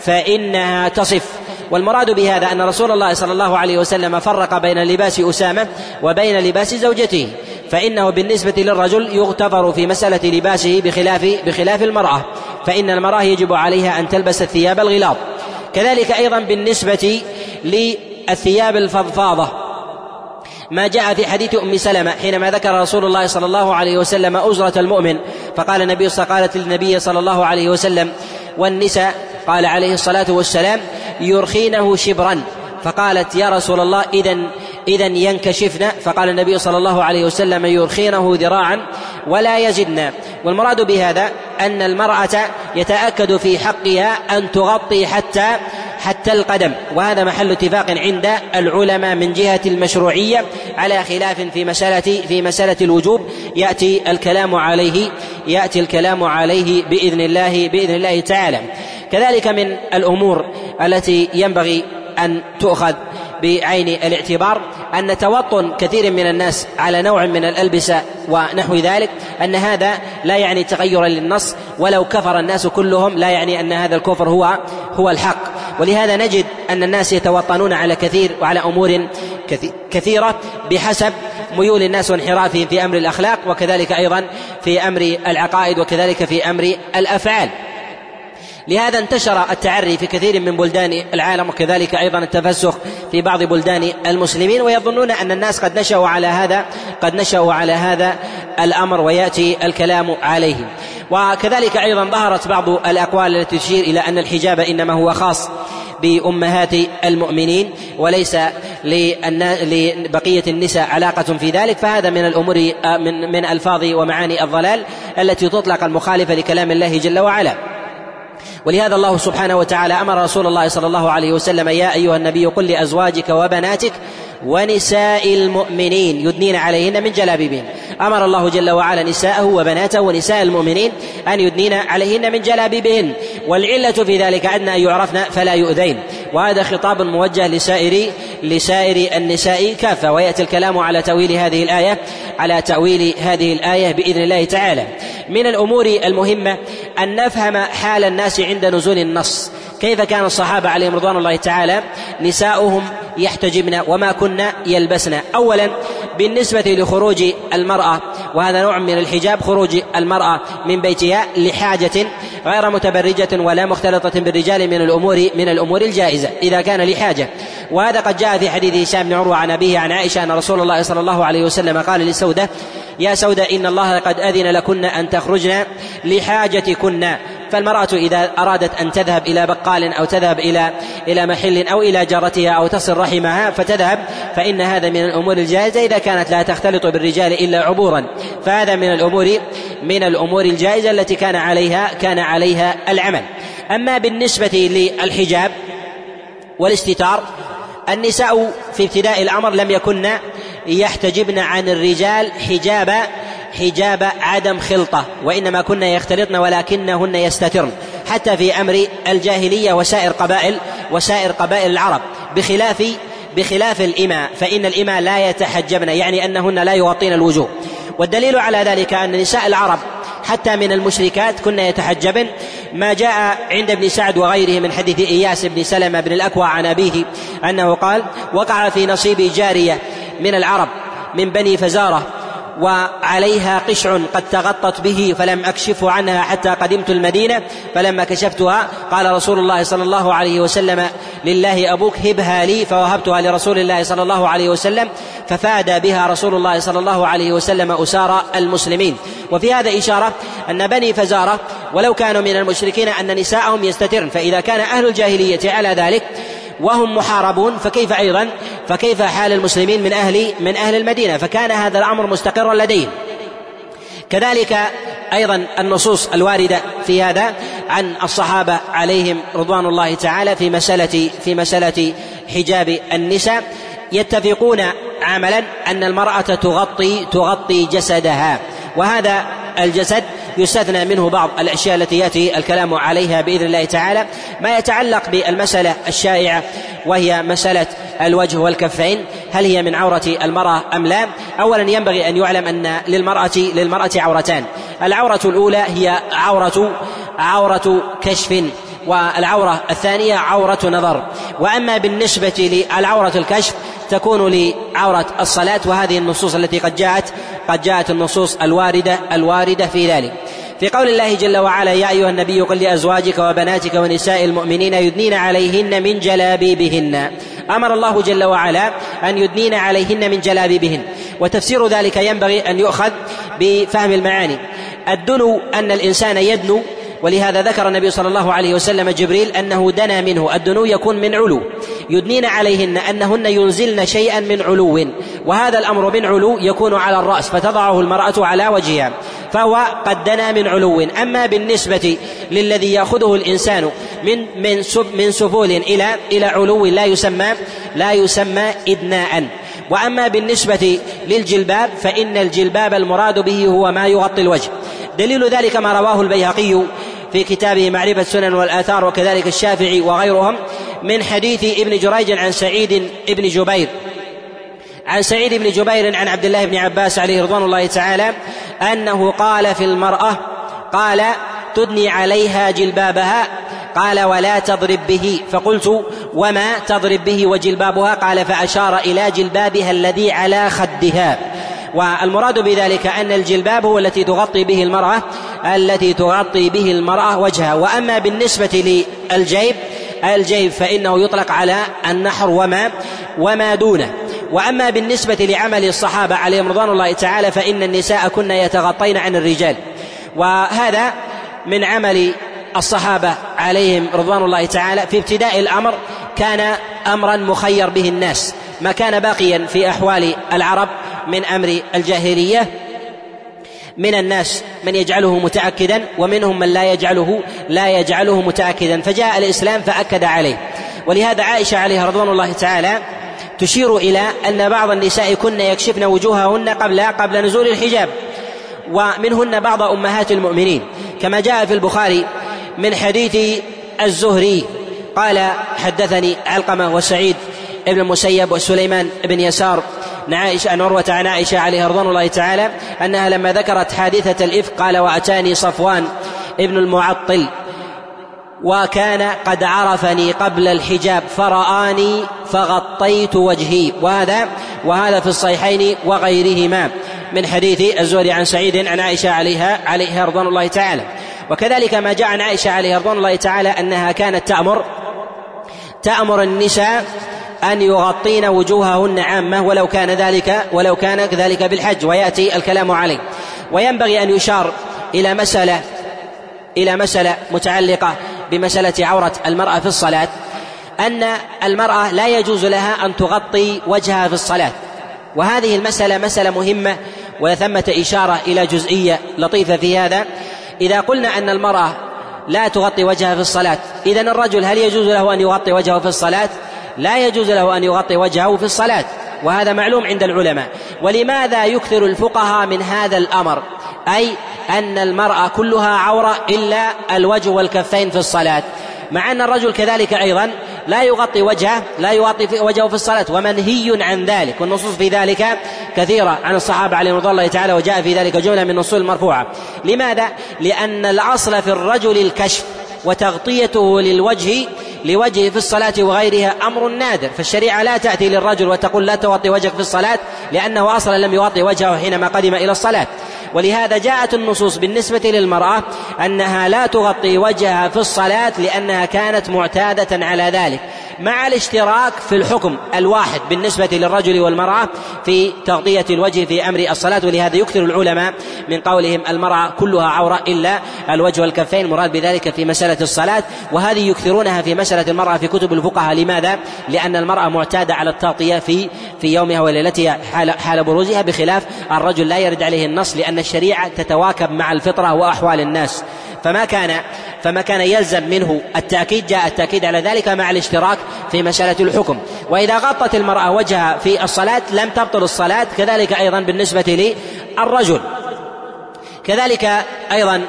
فإنها تصف. والمراد بهذا أن رسول الله صلى الله عليه وسلم فرق بين لباس أسامة وبين لباس زوجته. فإنه بالنسبة للرجل يغتفر في مسألة لباسه بخلاف بخلاف المرأة فإن المرأة يجب عليها أن تلبس الثياب الغلاظ. كذلك أيضا بالنسبة للثياب الفضفاضة. ما جاء في حديث أم سلمة حينما ذكر رسول الله صلى الله عليه وسلم اجره المؤمن فقال النبي قالت للنبي صلى الله عليه وسلم والنساء قال عليه الصلاة والسلام يرخينه شبرا. فقالت يا رسول الله اذا اذا ينكشفن. فقال النبي صلى الله عليه وسلم يرخينه ذراعا ولا يزدن والمراد بهذا أن المرأة يتأكد في حقها أن تغطي حتى حتى القدم. وهذا محل اتفاق عند العلماء من جهة المشروعية على خلاف في مسألة في مسألة الوجوب. يأتي الكلام عليه يأتي الكلام عليه بإذن الله بإذن الله تعالى. كذلك من الأمور التي ينبغي أن تؤخذ. بعين الاعتبار أن توطن كثير من الناس على نوع من الألبسة ونحو ذلك أن هذا لا يعني تغيرا للنص ولو كفر الناس كلهم لا يعني أن هذا الكفر هو هو الحق. ولهذا نجد أن الناس يتوطنون على كثير وعلى أمور كثيرة بحسب ميول الناس وانحرافهم في أمر الأخلاق وكذلك أيضا في أمر العقائد وكذلك في أمر الأفعال. لهذا انتشر التعري في كثير من بلدان العالم وكذلك أيضا التفسخ في بعض بلدان المسلمين ويظنون أن الناس قد نشأوا على هذا قد نشأوا على هذا الأمر ويأتي الكلام عليه وكذلك أيضا ظهرت بعض الأقوال التي تشير إلى أن الحجاب إنما هو خاص بأمهات المؤمنين وليس لبقية النساء علاقة في ذلك. فهذا من الأمور من من ألفاظ ومعاني الضلال التي تطلق المخالفة لكلام الله جل وعلا. ولهذا الله سبحانه وتعالى أمر رسول الله صلى الله عليه وسلم يا أيها النبي قل لأزواجك وبناتك ونساء المؤمنين يدنين عليهن من جلابيبهن. أمر الله جل وعلا نساءه وبناته ونساء المؤمنين أن يدنين عليهن من جلابيبهن. والعلة في ذلك أن يعرفن فلا يؤذين. وهذا خطاب موجه لسائر لسائر النساء كافة. ويأتي الكلام على تأويل هذه الايه على تأويل هذه الآية بإذن الله تعالى. من الأمور المهمة أن نفهم حال الناس عند نزول النص. كيف كان الصحابة عليهم رضوان الله تعالى؟ نساؤهم يحتجبن وما كن يلبسن. اولا بالنسبة لخروج المرأة وهذا نوع من الحجاب خروج المرأة من بيتها لحاجة غير متبرجة ولا مختلطة بالرجال من الأمور من الأمور الجائزة إذا كان لحاجة. وهذا قد جاء في حديث هشام بن عروة عن أبيه عن عائشة أن رسول الله صلى الله عليه وسلم قال لسوده يا سودة إن الله قد أذن لكن أن تخرجن لحاجتكن. فالمرأة إذا أرادت أن تذهب إلى بقال أو تذهب إلى إلى محل أو إلى جارتها أو تصل رحمها فتذهب فإن هذا من الأمور الجائزة إذا كانت لا تختلط بالرجال إلا عبورا. فهذا من الأمور من الأمور الجائزة التي كان عليها كان عليها العمل. أما بالنسبة للحجاب والاستتار النساء في ابتداء الأمر لم يكن يحتجبن عن الرجال حجاب حجاب عدم خلطة وإنما كن يختلطن ولكنهن يستترن. حتى في أمر الجاهلية وسائر قبائل وسائر قبائل العرب. بخلاف بخلاف الإماء فإن الإماء لا يتحجبن يعني أنهن لا يغطين الوجوه. والدليل على ذلك أن نساء العرب حتى من المشركات كن يتحجبن. ما جاء عند ابن سعد وغيره من حديث إياس بن سلمة بن الأكوع عن أبيه أنه قال وقع في نصيب جارية من العرب من بني فزارة وعليها قشع قد تغطت به فلم أكشفه عنها حتى قدمت المدينة فلما كشفتها قال رسول الله صلى الله عليه وسلم لله أبوك هبها لي فوهبتها لرسول الله صلى الله عليه وسلم ففاد بها رسول الله صلى الله عليه وسلم أسار المسلمين. وفي هذا إشارة أن بني فزارة ولو كانوا من المشركين أن نساءهم يستترن فإذا كان أهل الجاهلية على ذلك وهم محاربون فكيف أيضا؟ فكيف حال المسلمين من أهل من أهل المدينة؟ فكان هذا الأمر مستقرا لديهم. كذلك أيضا النصوص الواردة في هذا عن الصحابة عليهم رضوان الله تعالى في مسألة في مسألة حجاب النساء. يتفقون عملا أن المرأة تغطي تغطي جسدها وهذا الجسد يستثنى منه بعض الأشياء التي يأتي الكلام عليها بإذن الله تعالى. ما يتعلق بالمسألة الشائعة وهي مسألة الوجه والكفين هل هي من عورة المرأة أم لا؟ أولا ينبغي أن يعلم أن للمرأة للمرأة عورتان. العورة الأولى هي عورة عورة كشف. والعورة الثانية عورة نظر. وأما بالنسبة للعورة الكشف تكون لعورة الصلاة وهذه النصوص التي قد جاءت قد جاءت النصوص الواردة الواردة في ذلك. في قول الله جل وعلا يا أيها النبي قل لأزواجك وبناتك ونساء المؤمنين يدنين عليهن من جلابيبهن. أمر الله جل وعلا أن يدنين عليهن من جلابيبهن. وتفسير ذلك ينبغي أن يؤخذ بفهم المعاني. الدنو أن الإنسان يدنو ولهذا ذكر النبي صلى الله عليه وسلم جبريل أنه دنا منه الدنو يكون من علو. يدنين عليهن أنهن ينزلن شيئا من علو. وهذا الأمر من علو يكون على الرأس فتضعه المرأة على وجهها فهو قد دنا من علو. أما بالنسبة للذي يأخذه الإنسان من من من سفول إلى إلى علو لا يسمى لا يسمى ادناء. وأما بالنسبة للجلباب فإن الجلباب المراد به هو ما يغطي الوجه. دليل ذلك ما رواه البيهقي في كتابه معرفة السنن والآثار وكذلك الشافعي وغيرهم من حديث ابن جريج عن سعيد ابن جبير. عن سعيد بن جبير عن عبد الله بن عباس عليه رضوان الله تعالى أنه قال في المرأة قال تدني عليها جلبابها قال ولا تضرب به فقلت وما تضرب به وجلبابها؟ قال فأشار إلى جلبابها الذي على خدها والمراد بذلك أن الجلباب هو التي تغطي به المرأة التي تغطي به المرأة وجهها. وأما بالنسبة للجيب الجيب فإنه يطلق على النحر وما وما دونه. وأما بالنسبة لعمل الصحابة عليهم رضوان الله تعالى فإن النساء كن يتغطين عن الرجال. وهذا من عمل الصحابة عليهم رضوان الله تعالى. في ابتداء الأمر كان أمرا مخير به الناس ما كان باقيا في أحوال العرب. من أمر الجاهلية من الناس من يجعله متأكدا ومنهم من لا يجعله لا يجعله متأكدا. فجاء الإسلام فأكد عليه. ولهذا عائشة عليها رضوان الله تعالى تشير إلى أن بعض النساء كن يكشفن وجوههن قبل قبل نزول الحجاب ومنهن بعض أمهات المؤمنين. كما جاء في البخاري من حديث الزهري قال حدثني علقمة وسعيد ابن المسيب وسليمان بن يسار عن عائشة عن عروة عن عائشة عليها رضوان الله تعالى أنها لما ذكرت حادثة الإفك قال وأتاني صفوان ابن المعطل وكان قد عرفني قبل الحجاب فرآني فغطيت وجهي. وهذا وهذا في الصحيحين وغيرهما من حديث الزهري عن سعيد عن عائشة عليها عليها رضوان الله تعالى. وكذلك ما جاء عن عائشة عليها رضوان الله تعالى أنها كانت تأمر تأمر النساء أن يغطين وجوههن عامة ولو كان ذلك ولو كان ذلك بالحج ويأتي الكلام عليه. وينبغي أن يشار إلى مسألة إلى مسألة متعلقة بمسألة عورة المرأة في الصلاة أن المرأة لا يجوز لها أن تغطي وجهها في الصلاة. وهذه المسألة مسألة مهمة وثمة إشارة إلى جزئية لطيفة في هذا. إذا قلنا أن المرأة لا تغطي وجهها في الصلاة إذا الرجل هل يجوز له أن يغطي وجهه في الصلاة؟ لا يجوز له أن يغطي وجهه في الصلاة وهذا معلوم عند العلماء. ولماذا يكثر الفقهاء من هذا الأمر؟ أي أن المرأة كلها عورة إلا الوجه والكفين في الصلاة. مع أن الرجل كذلك أيضا لا يغطي وجهه لا يغطي وجهه في الصلاة ومنهي عن ذلك. والنصوص في ذلك كثيرة عن الصحابة عليهم رضي الله تعالى وجاء في ذلك جملة من النصوص المرفوعة لماذا؟ لأن الأصل في الرجل الكشف وتغطيته للوجه لوجهه في الصلاة وغيرها أمر نادر. فالشريعة لا تأتي للرجل وتقول لا تغطي وجهك في الصلاة لأنه أصلا لم يغطي وجهه حينما قدم إلى الصلاة. ولهذا جاءت النصوص بالنسبة للمرأة أنها لا تغطي وجهها في الصلاة لأنها كانت معتادة على ذلك. مع الاشتراك في الحكم الواحد بالنسبة للرجل والمرأة في تغطية الوجه في أمر الصلاة ولهذا يكثر العلماء من قولهم المرأة كلها عورة إلا الوجه والكفين مراد بذلك في مسألة الصلاة وهذه يكثرونها في مسألة المرأة في كتب الفقهاء. لماذا؟ لأن المرأة معتادة على التغطية في في يومها وليلتها حال, حال بروزها بخلاف الرجل لا يرد عليه النص لأن الشريعة تتواكب مع الفطرة وأحوال الناس. فما كان فما كان يلزم منه التأكيد جاء التأكيد على ذلك مع الاشتراك في مسألة الحكم. وإذا غطت المرأة وجهها في الصلاة لم تبطل الصلاة كذلك أيضا بالنسبة للرجل. كذلك أيضا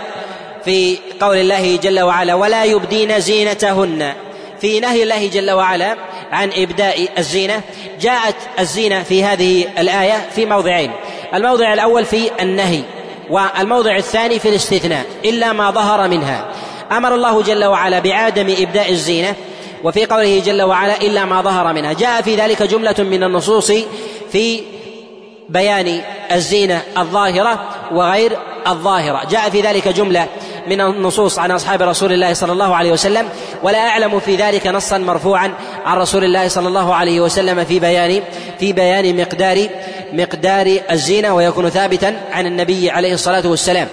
في قول الله جل وعلا ولا يبدين زينتهن. في نهي الله جل وعلا عن إبداء الزينة. جاءت الزينة في هذه الآية في موضعين. الموضع الأول في النهي والموضع الثاني في الاستثناء إلا ما ظهر منها. أمر الله جل وعلا بعدم إبداء الزينة وفي قوله جل وعلا إلا ما ظهر منها. جاء في ذلك جملة من النصوص في بيان الزينة الظاهرة وغير الظاهرة. جاء في ذلك جملة من النصوص عن أصحاب رسول الله صلى الله عليه وسلم ولا أعلم في ذلك نصا مرفوعا عن رسول الله صلى الله عليه وسلم في بيان في بيان مقدار مقدار الزينة ويكون ثابتا عن النبي عليه الصلاة والسلام.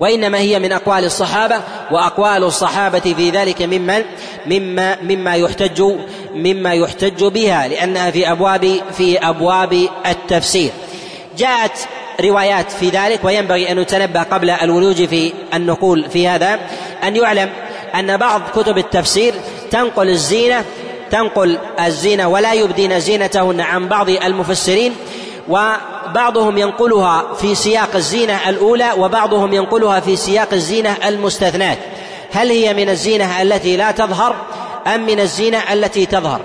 وإنما هي من أقوال الصحابة وأقوال الصحابة في ذلك ممن مما مما يحتج مما يحتج بها لأنها في أبواب في أبواب التفسير. جاءت روايات في ذلك وينبغي أن نتنبه قبل الولوج في النقول في هذا أن يعلم أن بعض كتب التفسير تنقل الزينة تنقل الزينة ولا يبدين زينتهن عن بعض المفسرين وبعضهم ينقلها في سياق الزينة الأولى وبعضهم ينقلها في سياق الزينة المستثنات هل هي من الزينة التي لا تظهر أم من الزينة التي تظهر؟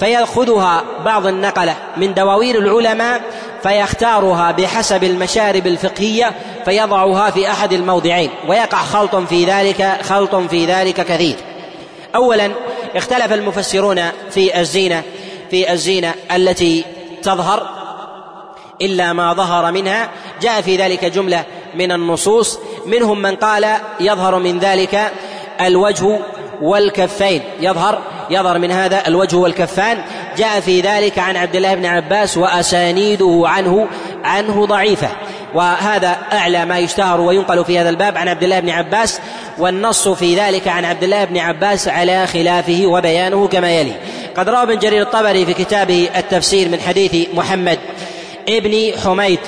فيأخذها بعض النقلة من دواوين العلماء فيختارها بحسب المشارب الفقهية فيضعها في أحد الموضعين ويقع خلط في ذلك خلط في ذلك كثير. أولا اختلف المفسرون في الزينة في الزينة التي تظهر إلا ما ظهر منها جاء في ذلك جملة من النصوص منهم من قال يظهر من ذلك الوجه والكفين يظهر يظهر من هذا الوجه والكفان. جاء في ذلك عن عبد الله بن عباس وأسانيده عنه عنه ضعيفة. وهذا أعلى ما يشتهر وينقل في هذا الباب عن عبد الله بن عباس والنص في ذلك عن عبد الله بن عباس على خلافه وبيانه كما يلي. قد روى ابن جرير الطبري في كتابه التفسير من حديث محمد ابن حميد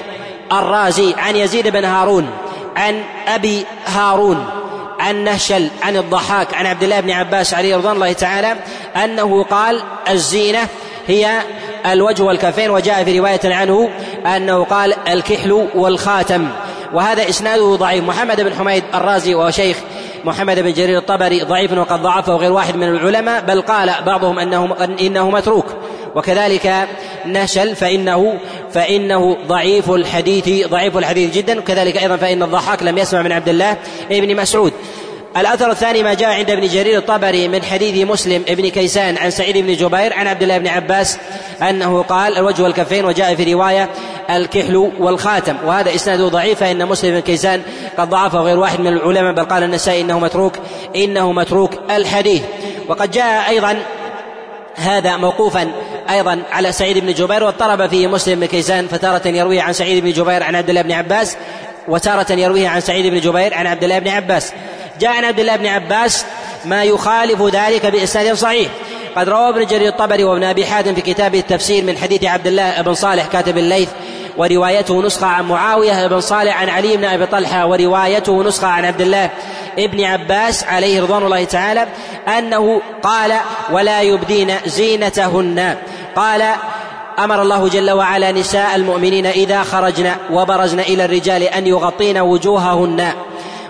الرازي عن يزيد بن هارون عن أبي هارون. عن نهشل عن الضحاك عن عبد الله بن عباس عليه رضوان الله تعالى أنه قال الزينة هي الوجه والكفين وجاء في رواية عنه أنه قال الكحل والخاتم. وهذا إسناده ضعيف. محمد بن حميد الرازي وهو شيخ محمد بن جرير الطبري ضعيف وقد ضعفه غير واحد من العلماء بل قال بعضهم أنه إنه متروك. وكذلك نشل فإنه فإنه ضعيف الحديث ضعيف الحديث جدا. وكذلك أيضا فإن الضحاك لم يسمع من عبد الله بن مسعود. الأثر الثاني ما جاء عند ابن جرير الطبري من حديث مسلم ابن كيسان عن سعيد بن جبير عن عبد الله بن عباس أنه قال الوجه والكفين وجاء في رواية الكحل والخاتم. وهذا إسناده ضعيف فإن مسلم بن كيسان قد ضعفه غير واحد من العلماء بل قال النسائي إنه متروك إنه متروك الحديث. وقد جاء أيضا هذا موقوفا أيضا على سعيد بن جبير واضطرب فيه مسلم بن كيسان فتارة يرويه عن سعيد بن جبير عن عبد الله بن عباس وتارة يرويه عن سعيد بن جبير عن عبد الله بن عباس. جاء عن عبد الله بن عباس ما يخالف ذلك بإسناد صحيح. قد روى ابن جرير الطبري وابن أبي حاتم في كتابه التفسير من حديث عبد الله بن صالح كاتب الليث وروايته نسخة عن معاوية بن صالح عن علي بن أبي طلحة وروايته نسخة عن عبد الله ابن عباس عليه رضوان الله تعالى أنه قال ولا يبدين زينتهن قال أمر الله جل وعلا نساء المؤمنين إذا خرجن وبرزن إلى الرجال أن يغطين وجوههن.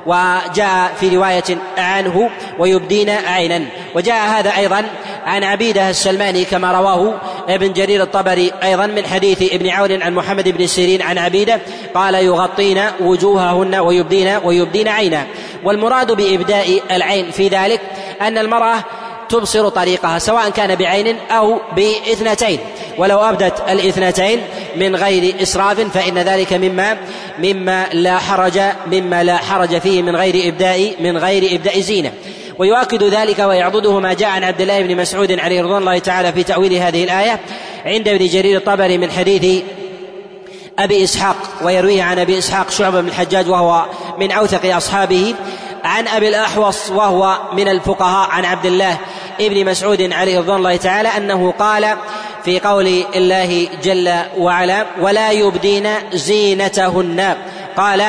وجاء في رواية عنه ويبدين عينا. وجاء هذا أيضا عن عبيدة السلماني كما رواه ابن جرير الطبري أيضا من حديث ابن عون عن محمد بن سيرين عن عبيدة قال يغطين وجوههن ويبدين ويبدين عينا. والمراد بإبداء العين في ذلك أن المرأة تبصر طريقها سواء كان بعين أو بإثنتين. ولو أبدت الإثنتين من غير إسراف فإن ذلك مما مما لا حرج مما لا حرج فيه من غير إبداء من غير إبداء زينة. ويؤكد ذلك ويعضده ما جاء عن عبد الله بن مسعود عليه رضوان الله تعالى في تأويل هذه الآية عند ابن جرير الطبري من حديث أبي إسحاق ويرويه عن أبي إسحاق شعبة بن الحجاج وهو من أوثق أصحابه. عن أبي الأحوص وهو من الفقهاء عن عبد الله ابن مسعود عليه رضوان الله تعالى أنه قال في قول الله جل وعلا ولا يبدين زينتهن. قال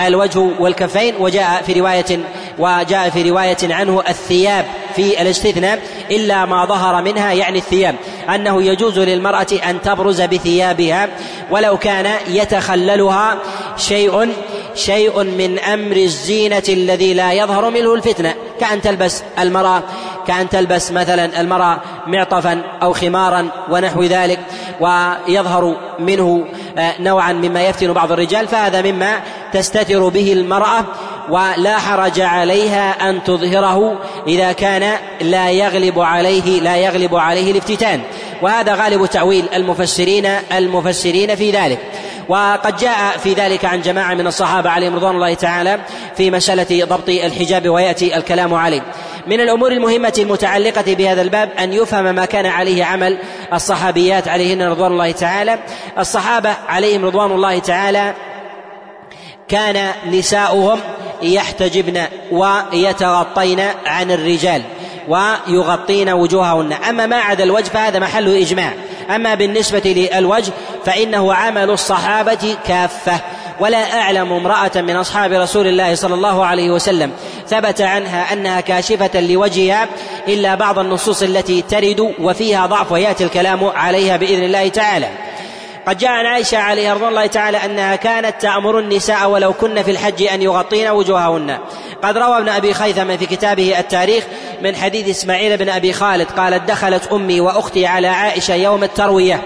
الوجه والكفين. وجاء في رواية وجاء في رواية عنه الثياب في الاستثناء إلا ما ظهر منها يعني الثياب أنه يجوز للمرأة أن تبرز بثيابها ولو كان يتخللها شيء شيء من أمر الزينة الذي لا يظهر منه الفتنة. كأن تلبس المرأة كأن تلبس مثلا المرأة معطفا أو خمارا ونحو ذلك ويظهر منه آه، نوعا مما يفتن بعض الرجال فهذا مما تستتر به المرأة ولا حرج عليها أن تظهره إذا كان لا يغلب عليه لا يغلب عليه الافتتان. وهذا غالب تأويل المفسرين المفسرين في ذلك. وقد جاء في ذلك عن جماعة من الصحابة عليهم رضوان الله تعالى في مسألة ضبط الحجاب ويأتي الكلام عليه. من الأمور المهمة المتعلقة بهذا الباب أن يفهم ما كان عليه عمل الصحابيات عليهن رضوان الله تعالى. الصحابة عليهم رضوان الله تعالى كان نساؤهم يحتجبن ويتغطين عن الرجال ويغطين وجوههن. أما ما عدا الوجه فهذا محل إجماع. أما بالنسبة للوجه فإنه عمل الصحابة كافة ولا أعلم امرأة من أصحاب رسول الله صلى الله عليه وسلم ثبت عنها أنها كاشفة لوجهها إلا بعض النصوص التي ترد وفيها ضعف ويأتي الكلام عليها بإذن الله تعالى. قد جاء عن عائشة عليه رضي الله تعالى أنها كانت تأمر النساء ولو كن في الحج أن يغطين وجوههن. قد روى ابن أبي خيثمة في كتابه التاريخ من حديث إسماعيل بن أبي خالد قالت دخلت أمي وأختي على عائشة يوم التروية.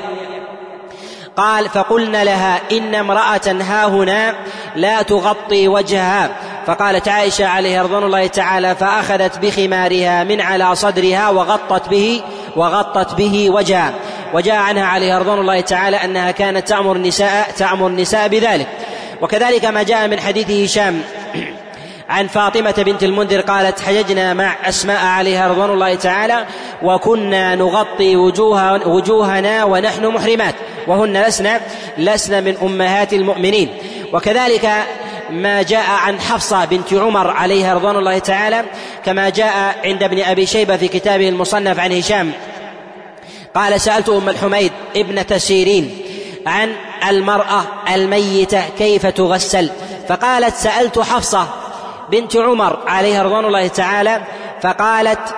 قال فقلنا لها إن امرأة ها هنا لا تغطي وجهها. فقالت عائشة عليه رضوان الله تعالى فأخذت بخمارها من على صدرها وغطت به وغطت به وجهها. وجاء عنها عليه رضوان الله تعالى أنها كانت تأمر النساء تأمر النساء بذلك. وكذلك ما جاء من حديث هشام عن فاطمة بنت المنذر قالت حججنا مع أسماء عليها رضوان الله تعالى وكنا نغطي وجوه وجوهنا ونحن محرمات وهن لسنا لسنا من أمهات المؤمنين. وكذلك ما جاء عن حفصة بنت عمر عليها رضوان الله تعالى كما جاء عند ابن أبي شيبة في كتابه المصنف عن هشام قال سألت أم الحميد ابنة سيرين عن المرأة الميتة كيف تغسل؟ فقالت سألت حفصة بنت عمر عليها رضوان الله تعالى فقالت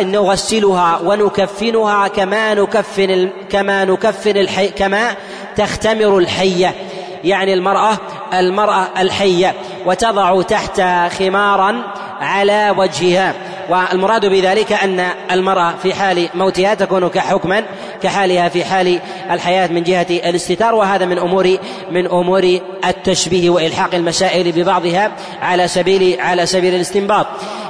نغسلها ونكفنها كما نكفن كما نكفن الحي كما تختمر الحية. يعني المرأة المرأة الحية وتضع تحت خمارا على وجهها. والمراد بذلك أن المرأة في حال موتها تكون كحكما كحالها في حال الحياة من جهة الاستتار وهذا من أمور من أمور التشبيه وإلحاق المسائل ببعضها على سبيل على سبيل الاستنباط.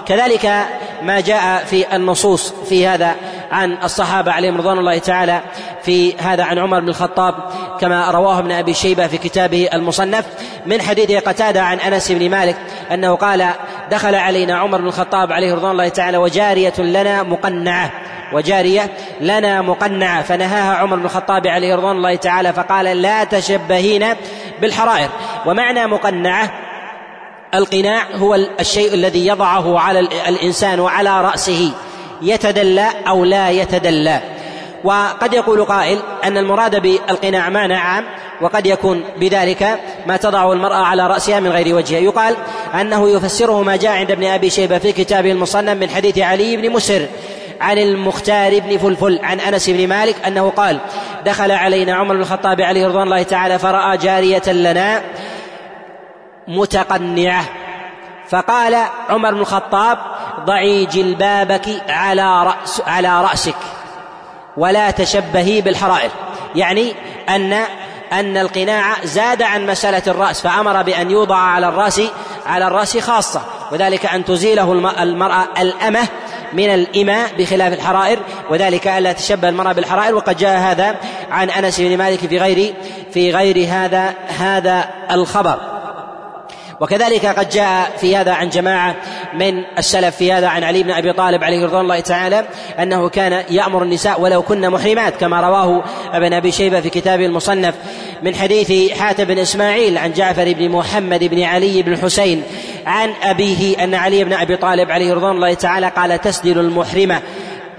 كذلك ما جاء في النصوص في هذا عن الصحابة عليهم رضوان الله تعالى في هذا عن عمر بن الخطاب كما رواه ابن أبي شيبة في كتابه المصنف من حديث قتادة عن أنس بن مالك أنه قال دخل علينا عمر بن الخطاب عليه رضوان الله تعالى وجارية لنا مقنعة. وجارية لنا مقنعة. فنهاها عمر بن الخطاب عليه رضوان الله تعالى فقال لا تشبهين بالحرائر. ومعنى مقنعة القناع هو الشيء الذي يضعه على الإنسان وعلى رأسه. يتدلى أو لا يتدلى. وقد يقول قائل أن المراد بالقناع معنى عام وقد يكون بذلك ما تضع المرأة على رأسها من غير وجهها يقال أنه يفسره ما جاء عند ابن أبي شيبة في كتابه المصنف من حديث علي بن مسر عن المختار بن فلفل عن أنس بن مالك أنه قال دخل علينا عمر بن الخطاب عليه رضوان الله تعالى فرأى جارية لنا متقنعة. فقال عمر بن الخطاب ضعي جلبابك على رأس على رأسك. ولا تشبهي بالحرائر. يعني أن أن القناع زاد عن مسألة الرأس فأمر بأن يوضع على الرأس على الرأس خاصة. وذلك أن تزيله المرأة الأمة من الإماء بخلاف الحرائر وذلك ألا تشبه المرأة بالحرائر. وقد جاء هذا عن أنس بن مالك في غير في غير هذا هذا الخبر. وكذلك قد جاء في هذا عن جماعة من السلف في هذا عن علي بن أبي طالب عليه رضوان الله تعالى أنه كان يأمر النساء ولو كن محرمات كما رواه ابن أبي شيبة في كتابه المصنف من حديث حاتم بن إسماعيل عن جعفر بن محمد بن علي بن الحسين عن أبيه أن علي بن أبي طالب عليه رضوان الله تعالى قال تسدل المحرمة.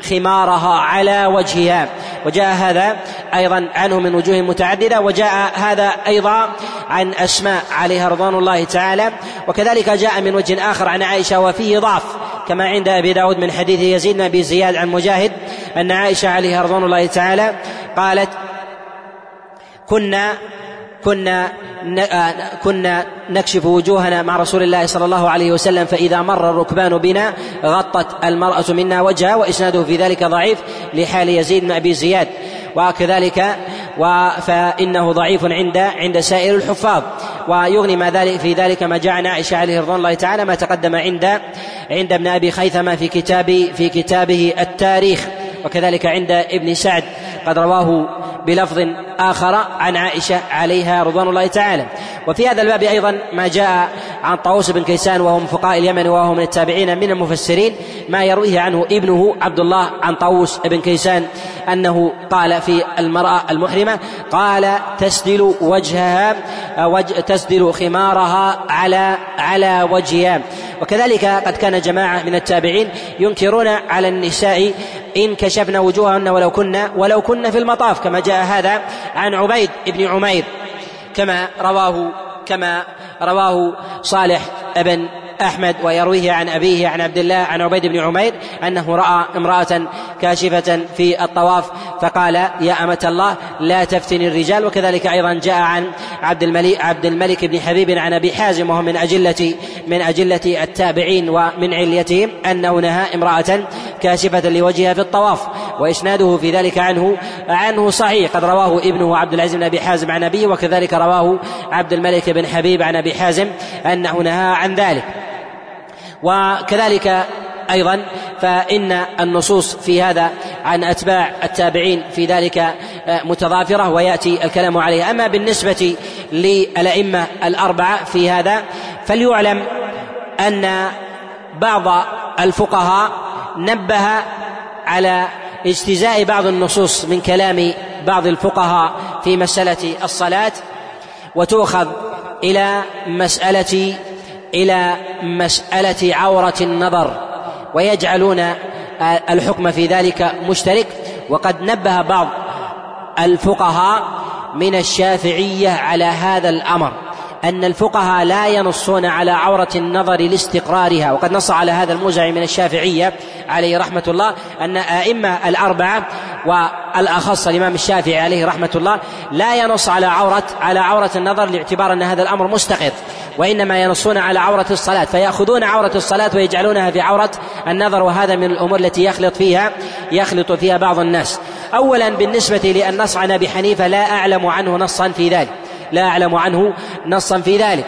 خمارها على وجهها. وجاء هذا أيضا عنه من وجوه متعددة. وجاء هذا أيضا عن أسماء عليها رضوان الله تعالى. وكذلك جاء من وجه آخر عن عائشة وفيه ضعف. كما عند أبي داود من حديث يزيد بن أبي زياد عن مجاهد أن عائشة عليها رضوان الله تعالى قالت كنا كنا آه، كنا نكشف وجوهنا مع رسول الله صلى الله عليه وسلم فإذا مر الركبان بنا غطت المرأة منا وجهها وإسناده في ذلك ضعيف لحال يزيد بن أبي زياد. وكذلك فإنه ضعيف عند عند سائر الحفاظ. ويغني ما ذلك في ذلك ما جاء عن عائشة عليه رضوان الله تعالى ما تقدم عند عند ابن أبي خيثمة في كتاب في كتابه التاريخ. وكذلك عند ابن سعد قد رواه بلفظ آخر عن عائشة عليها رضوان الله تعالى. وفي هذا الباب أيضا ما جاء عن طاووس بن كيسان وهو من فقهاء اليمن وهو من التابعين من المفسرين ما يرويه عنه ابنه عبد الله عن طاووس بن كيسان أنه قال في المرأة المحرمة قال تسدل وجهها وجه تسدل خمارها على على وجهها. وكذلك قد كان جماعة من التابعين ينكرون على النساء إن كشفن وجوههن ولو كن ولو كن في المطاف كما جاء هذا عن عبيد بن عمير كما رواه كما رواه صالح بن أحمد ويرويه عن أبيه عن عبد الله عن عبيد بن عمير أنه رأى امرأة كاشفة في الطواف فقال يا أمة الله لا تفتني الرجال. وكذلك أيضا جاء عن عبد الملك عبد الملك بن حبيب عن أبي حازم وهو من أجلة من أجلة التابعين ومن عليتهم أنه نهى امرأة كاشفة لوجهها في الطواف. وإسناده في ذلك عنه عنه صحيح. قد رواه ابنه عبد العزيز بن أبي حازم عن أبيه وكذلك رواه عبد الملك بن حبيب عن أبي حازم أنه نهى عن ذلك. وكذلك أيضا فإن النصوص في هذا عن أتباع التابعين في ذلك آه، متضافرة ويأتي الكلام عليها. أما بالنسبة للأئمة الأربعة في هذا فليعلم أن بعض الفقهاء نبه على اجتزاء بعض النصوص من كلام بعض الفقهاء في مسألة الصلاة وتؤخذ إلى مسألة إلى مسألة عورة النظر ويجعلون الحكم في ذلك مشترك. وقد نبه بعض الفقهاء من الشافعية على هذا الأمر. أن الفقهاء لا ينصون على عورة النظر لاستقرارها. وقد نص على هذا الموزع من الشافعية عليه رحمة الله أن أئمة الأربعة والأخص الإمام الشافعي عليه رحمة الله لا ينص على عورة على عورة النظر لاعتبار أن هذا الأمر مستقر وإنما ينصون على عورة الصلاة. فيأخذون عورة الصلاة ويجعلونها في عورة النظر وهذا من الأمور التي يخلط فيها يخلط فيها بعض الناس. أولا بالنسبة للنص عن أبي حنيفة لا أعلم عنه نصا في ذلك. لا أعلم عنه نصا في ذلك.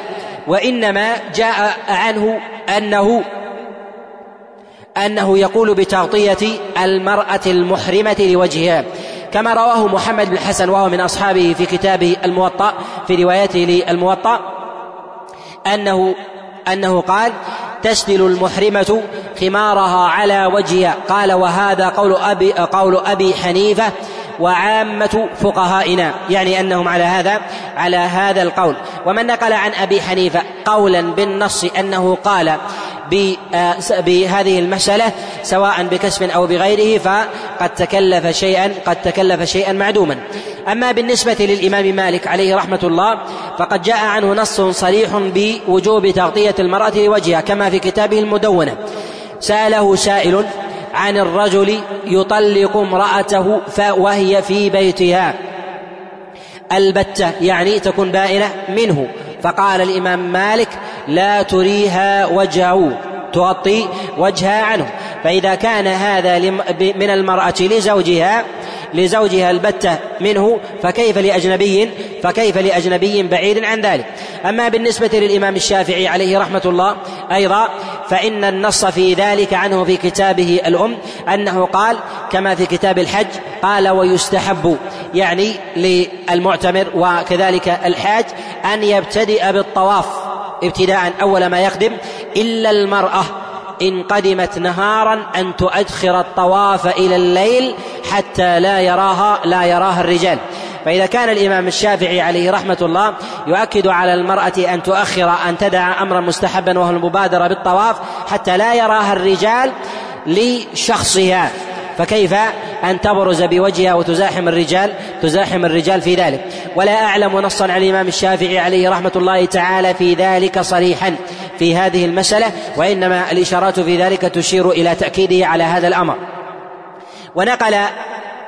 وإنما جاء عنه أنه أنه يقول بتغطية المرأة المحرمة لوجهها كما رواه محمد بن الحسن وهو من أصحابه في كتابه الموطأ في روايته للموطأ أنه أنه قال تسدل المحرمة خمارها على وجهها قال وهذا قول أبي قول أبي حنيفة وعامة فقهائنا يعني أنهم على هذا على هذا القول. ومن نقل عن أبي حنيفة قولا بالنص أنه قال آه، بهذه المسألة سواء بكسب أو بغيره فقد تكلف شيئا قد تكلف شيئا معدوما. أما بالنسبة للإمام مالك عليه رحمة الله فقد جاء عنه نص صريح بوجوب تغطية المرأة لوجهها كما في كتابه المدونة. سأله سائل عن الرجل يطلق امرأته وهي في بيتها. البتة يعني تكون بائنة منه. فقال الإمام مالك لا تريها وجهه. تغطي وجهها عنه. فإذا كان هذا من المرأة لزوجها لزوجها البتة منه فكيف لأجنبي فكيف لأجنبي بعيد عن ذلك؟ أما بالنسبة للإمام الشافعي عليه رحمة الله أيضا فإن النص في ذلك عنه في كتابه الأم أنه قال كما في كتاب الحج قال ويستحب يعني للمعتمر وكذلك الحاج أن يبتدئ بالطواف ابتداء أول ما يقدم إلا المرأة إن قدمت نهارا أن تؤخر الطواف إلى الليل حتى لا يراها لا يراها الرجال. فإذا كان الإمام الشافعي عليه رحمة الله يؤكد على المرأة أن تؤخر أن تدع أمرا مستحبا وهو المبادرة بالطواف حتى لا يراها الرجال لشخصها. فكيف أن تبرز بوجهها وتزاحم الرجال تزاحم الرجال في ذلك. ولا أعلم نصا عن الإمام الشافعي عليه رحمة الله تعالى في ذلك صريحا في هذه المسألة وإنما الإشارات في ذلك تشير إلى تأكيده على هذا الأمر. ونقل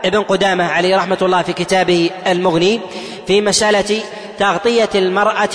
ابن قدامة عليه رحمة الله في كتابه المغني في مسألة تغطية المرأة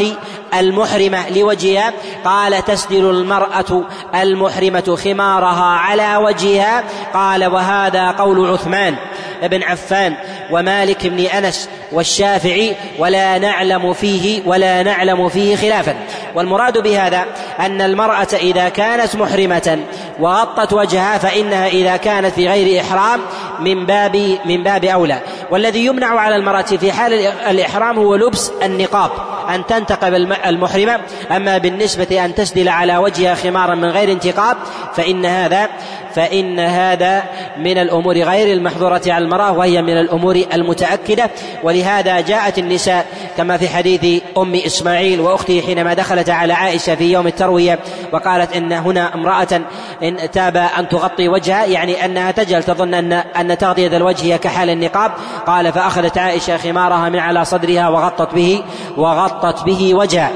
المحرمة لوجهها. قال تسدل المرأة المحرمة خمارها على وجهها. قال وهذا قول عثمان بن عفان ومالك بن أنس والشافعي ولا نعلم فيه ولا نعلم فيه خلافا. والمراد بهذا أن المرأة إذا كانت محرمة وغطت وجهها فإنها إذا كانت في غير إحرام من باب من باب أولى. والذي يمنع على المرأة في حال الإحرام هو لبس النقاب أن تنتقب المحرمة أما بالنسبة أن تسدل على وجهها خمارا من غير انتقاب فإن هذا فإن هذا من الأمور غير المحظورة على المرأة وهي من الأمور المتأكدة. ولهذا جاءت النساء كما في حديث أم إسماعيل وأخته حينما دخلت على عائشة في يوم التروية وقالت إن هنا امرأة إن تاب أن تغطي وجهها يعني أنها تجهل تظن أن أن تغطية الوجه هي كحال النقاب. قال فأخذت عائشة خمارها من على صدرها وغطت به وغطت به وجهها.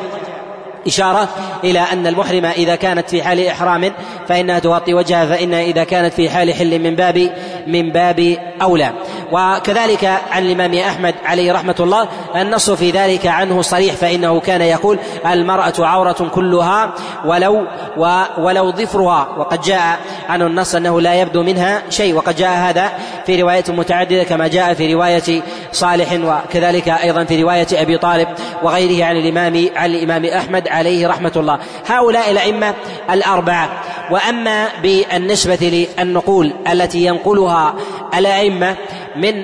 إشارة إلى أن المحرمة إذا كانت في حال إحرام فإنها تغطي وجهها فإنها إذا كانت في حال حل من باب من باب أولى. وكذلك عن الإمام أحمد عليه رحمة الله النص في ذلك عنه صريح فإنه كان يقول المرأة عورة كلها ولو ولو ظفرها. وقد جاء عنه النص أنه لا يبدو منها شيء وقد جاء هذا في رواية متعددة كما جاء في رواية صالح وكذلك أيضا في رواية أبي طالب وغيره عن الإمام عن الإمام أحمد عليه رحمة الله. هؤلاء الأئمة الأربعة. وأما بالنسبة للنقول التي ينقلها الأئمة من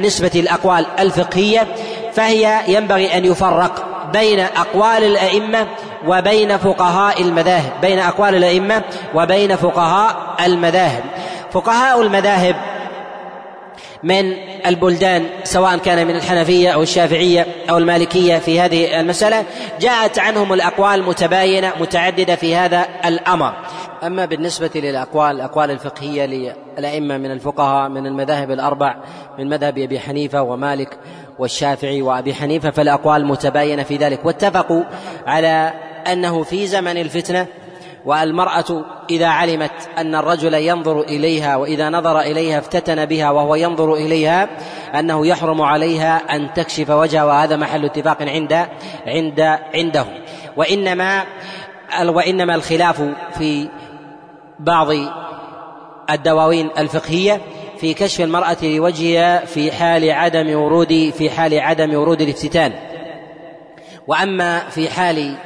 نسبة الأقوال الفقهية فهي ينبغي أن يفرق بين أقوال الأئمة وبين فقهاء المذاهب بين أقوال الأئمة وبين فقهاء المذاهب. فقهاء المذاهب من البلدان سواء كان من الحنفية أو الشافعية أو المالكية في هذه المسألة جاءت عنهم الأقوال متباينة متعددة في هذا الأمر. أما بالنسبة للأقوال الأقوال الفقهية للأئمة من الفقهاء من المذاهب الأربع من مذهب أبي حنيفة ومالك والشافعي وأبي حنيفة فالأقوال متباينة في ذلك. واتفقوا على أنه في زمن الفتنة والمرأة إذا علمت أن الرجل ينظر إليها وإذا نظر إليها افتتن بها وهو ينظر إليها أنه يحرم عليها أن تكشف وجهها وهذا محل اتفاق عند عند عندهم وإنما وإنما الخلاف في بعض الدواوين الفقهية في كشف المرأة لوجهها في حال عدم ورود في حال عدم ورود الافتتان. وأما في حال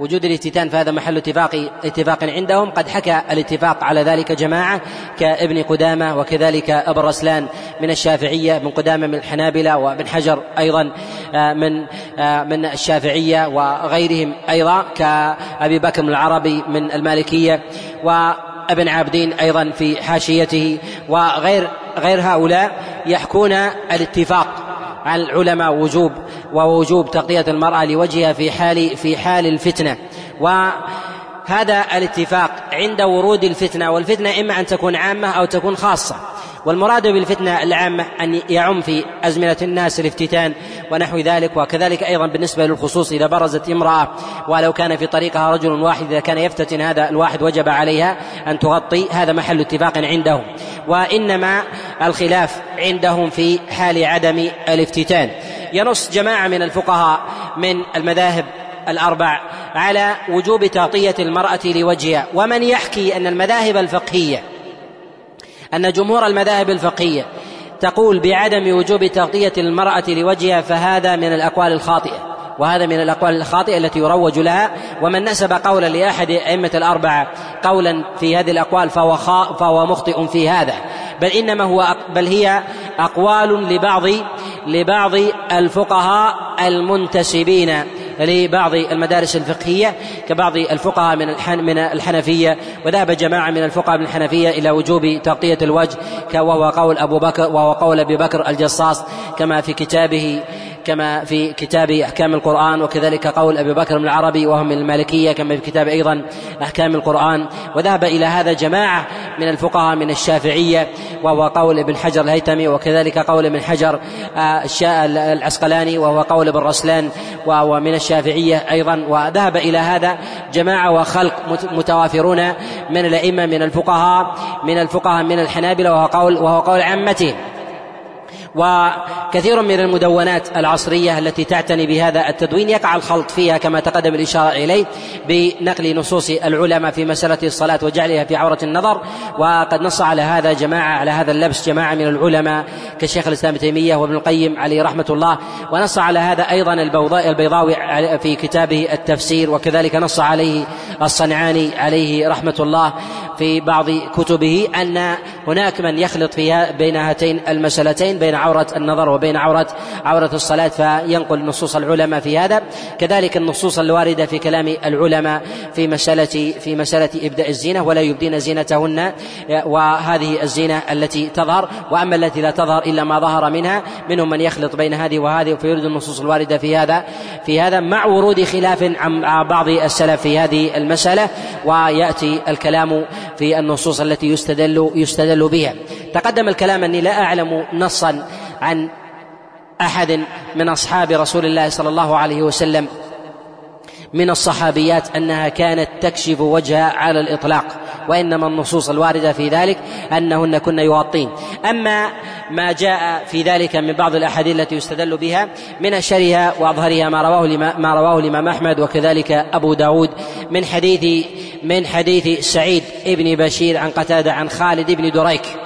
وجود الافتتان فهذا محل اتفاق اتفاق عندهم. قد حكى الاتفاق على ذلك جماعة كابن قدامة وكذلك ابن رسلان من الشافعية ابن قدامة من الحنابلة وابن حجر أيضا آه، من آه، من الشافعية وغيرهم أيضا كأبي بكر العربي من المالكية وابن عابدين أيضا في حاشيته وغير غير هؤلاء يحكون الاتفاق. على العلماء وجوب ووجوب تغطية المرأة لوجهها في حال في حال الفتنة. وهذا الاتفاق عند ورود الفتنة والفتنة إما أن تكون عامة أو تكون خاصة. والمراد بالفتنة العامة أن يعم في أزمنة الناس الافتتان ونحو ذلك وكذلك أيضا بالنسبة للخصوص إذا برزت امرأة ولو كان في طريقها رجل واحد إذا كان يفتتن هذا الواحد وجب عليها أن تغطي هذا محل اتفاق عندهم. وإنما الخلاف عندهم في حال عدم الافتتان. ينص جماعة من الفقهاء من المذاهب الأربع على وجوب تغطية المرأة لوجهها. ومن يحكي أن المذاهب الفقهية أن جمهور المذاهب الفقهية تقول بعدم وجوب تغطية المرأة لوجهها فهذا من الأقوال الخاطئة. وهذا من الأقوال الخاطئة التي يروج لها. ومن نسب قولا لأحد أئمة الأربعة قولا في هذه الأقوال فهو, فهو مخطئ في هذا. بل إنما هو بل هي أقوال لبعض لبعض الفقهاء المنتسبين لبعض المدارس الفقهية كبعض الفقهاء من من الحنفية وذهب جماعة من الفقهاء من الحنفية إلى وجوب تغطية الوجه وهو قول أبو بكر وهو قول أبي بكر الجصاص كما في كتابه كما في كتاب أحكام القرآن وكذلك قول أبي بكر بن العربي وهم من المالكية كما في كتاب أيضا أحكام القرآن. وذهب إلى هذا جماعة من الفقهاء من الشافعية وهو قول ابن حجر الهيتمي وكذلك قول ابن حجر آه، العسقلاني وهو قول ابن رسلان وهو من الشافعية أيضا. وذهب إلى هذا جماعة وخلق متوافرون من الأئمة من الفقهاء من الفقهاء من الحنابلة وهو قول وهو قول عامتهم وكثير من المدونات العصرية التي تعتني بهذا التدوين يقع الخلط فيها كما تقدم الإشارة إليه بنقل نصوص العلماء في مسألة الصلاة وجعلها في عورة النظر. وقد نص على هذا جماعة على هذا اللبس جماعة من العلماء كشيخ الإسلام ابن تيمية وابن القيم عليه رحمة الله. ونص على هذا أيضا البيضاوي في كتابه التفسير. وكذلك نص عليه الصنعاني عليه رحمة الله في بعض كتبه أن هناك من يخلط فيها بين هاتين المسألتين بين عورة النظر وبين عورة عورة الصلاة فينقل نصوص العلماء في هذا. كذلك النصوص الواردة في كلام العلماء في مسألة في مسألة إبداء الزينة ولا يبدين زينتهن وهذه الزينة التي تظهر وأما التي لا تظهر إلا ما ظهر منها منهم من يخلط بين هذه وهذه فيريد النصوص الواردة في هذا في هذا مع ورود خلاف عن بعض السلف في هذه المسألة ويأتي الكلام في النصوص التي يستدل يستدل بها. تقدم الكلام أني لا أعلم نصا عن أحد من أصحاب رسول الله صلى الله عليه وسلم من الصحابيات أنها كانت تكشف وجهها على الإطلاق وإنما النصوص الواردة في ذلك أنهن كن يغطين أما ما جاء في ذلك من بعض الأحاديث التي يستدل بها من اشهرها وأظهرها ما رواه ما رواه الإمام أحمد وكذلك أبو داود من حديث من حديث سعيد بن بشير عن قتادة عن خالد بن دريك.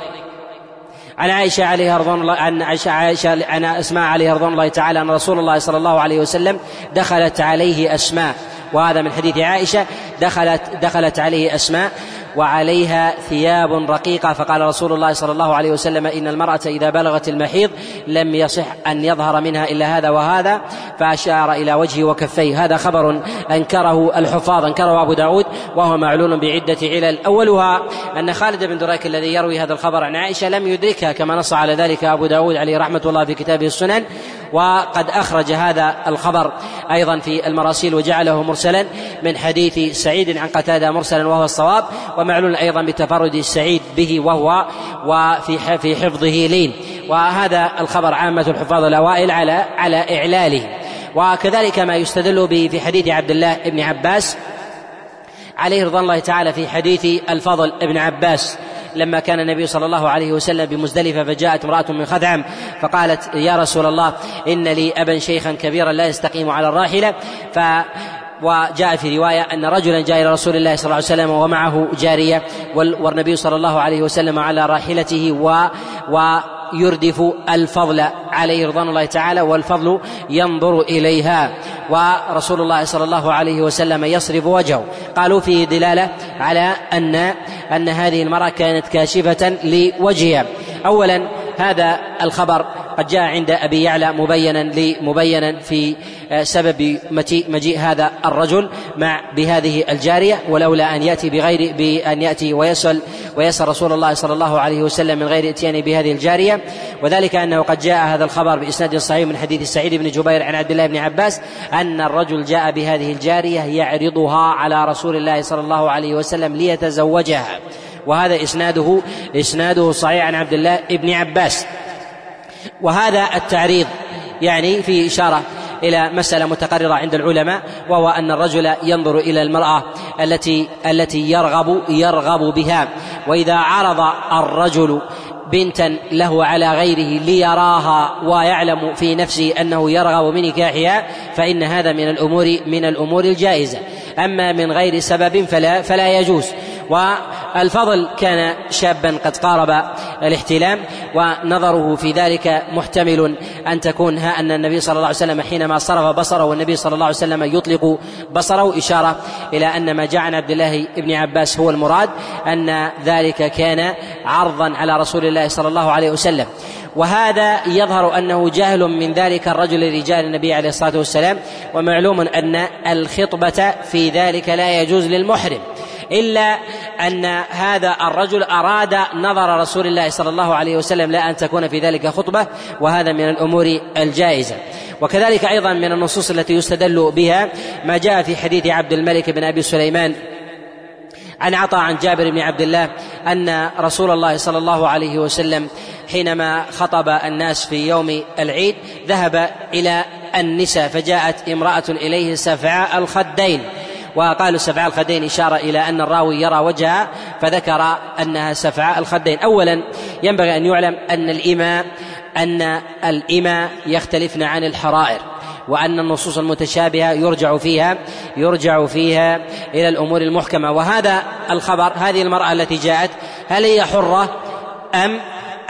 عن عائشة عليها رضوان الله عن عائشة, عن أسماء عليها رضوان الله تعالى أن رسول الله صلى الله عليه وسلم دخلت عليه أسماء. وهذا من حديث عائشة دخلت دخلت عليه أسماء. وعليها ثياب رقيقة. فقال رسول الله صلى الله عليه وسلم إن المرأة إذا بلغت المحيض لم يصح أن يظهر منها إلا هذا وهذا فأشار إلى وجهه وكفيه. هذا خبر أنكره الحفاظ أنكره أبو داود وهو معلول بعدة علل. أولها أن خالد بن دريك الذي يروي هذا الخبر عن عائشة لم يدركها كما نص على ذلك أبو داود عليه رحمة الله في كتابه السنن وقد أخرج هذا الخبر أيضا في المراسيل وجعله مرسلا من حديث سعيد عن قتادة مرسلا وهو الصواب. ومعلول أيضا بتفرد السعيد به وهو وفي في حفظه لين. وهذا الخبر عامة الحفاظ الأوائل على على إعلاله. وكذلك ما يستدل به في حديث عبد الله بن عباس عليه رضوان الله تعالى في حديث الفضل ابن عباس. لما كان النبي صلى الله عليه وسلم بمزدلفة فجاءت امرأة من خثعم فقالت يا رسول الله إن لي أبا شيخا كبيرا لا يستقيم على الراحلة. ف وجاء في رواية أن رجلا جاء إلى رسول الله صلى الله عليه وسلم ومعه جارية والنبي صلى الله عليه وسلم على راحلته و, و يردف الفضل عليه رضوان الله تعالى والفضل ينظر إليها. ورسول الله صلى الله عليه وسلم يصرف وجهه. قالوا فيه دلالة على ان أن هذه المرأة كانت كاشفة لوجهها. اولا هذا الخبر قد جاء عند أبي يعلى مبينا مبينا في سبب مجيء هذا الرجل مع بهذه الجارية ولولا أن يأتي بغير بأن يأتي ويسال ويسأل رسول الله صلى الله عليه وسلم من غير إتيان بهذه الجارية. وذلك أنه قد جاء هذا الخبر بإسناد صحيح من حديث سعيد بن جبير عن عبد الله بن عباس أن الرجل جاء بهذه الجارية يعرضها على رسول الله صلى الله عليه وسلم ليتزوجها. وهذا إسناده إسناده صحيح عن عبد الله بن عباس. وهذا التعريض يعني في إشارة إلى مسألة متقررة عند العلماء وهو أن الرجل ينظر إلى المرأة التي التي يرغب يرغب بها. وإذا عرض الرجل بنتا له على غيره ليراها ويعلم في نفسه أنه يرغب من نكاحها فإن هذا من الأمور من الأمور الجائزة. أما من غير سبب فلا فلا يجوز. والفضل كان شابا قد قارب الاحتلام ونظره في ذلك محتمل أن تكون ها أن النبي صلى الله عليه وسلم حينما صرف بصره والنبي صلى الله عليه وسلم يطلق بصره إشارة إلى أن ما جاء عن عبد الله بن عباس هو المراد أن ذلك كان عرضا على رسول الله صلى الله عليه وسلم. وهذا يظهر أنه جاهل من ذلك الرجل الذي جاء للنبي عليه الصلاة والسلام ومعلوم أن الخطبة في ذلك لا يجوز للمحرم. إلا أن هذا الرجل أراد نظر رسول الله صلى الله عليه وسلم لا أن تكون في ذلك خطبة وهذا من الأمور الجائزة. وكذلك أيضا من النصوص التي يستدل بها ما جاء في حديث عبد الملك بن أبي سليمان عن عطاء عن جابر بن عبد الله أن رسول الله صلى الله عليه وسلم حينما خطب الناس في يوم العيد ذهب إلى النساء فجاءت امرأة إليه سفعاء الخدين. وقالوا سفعاء الخدين إشارة إلى أن الراوي يرى وجهها فذكر أنها سفعاء الخدين. أولا ينبغي أن يعلم أن الإماء أن الإماء يختلفن عن الحرائر وأن النصوص المتشابهة يرجع فيها يرجع فيها إلى الأمور المحكمة. وهذا الخبر هذه المرأة التي جاءت هل هي حرة أم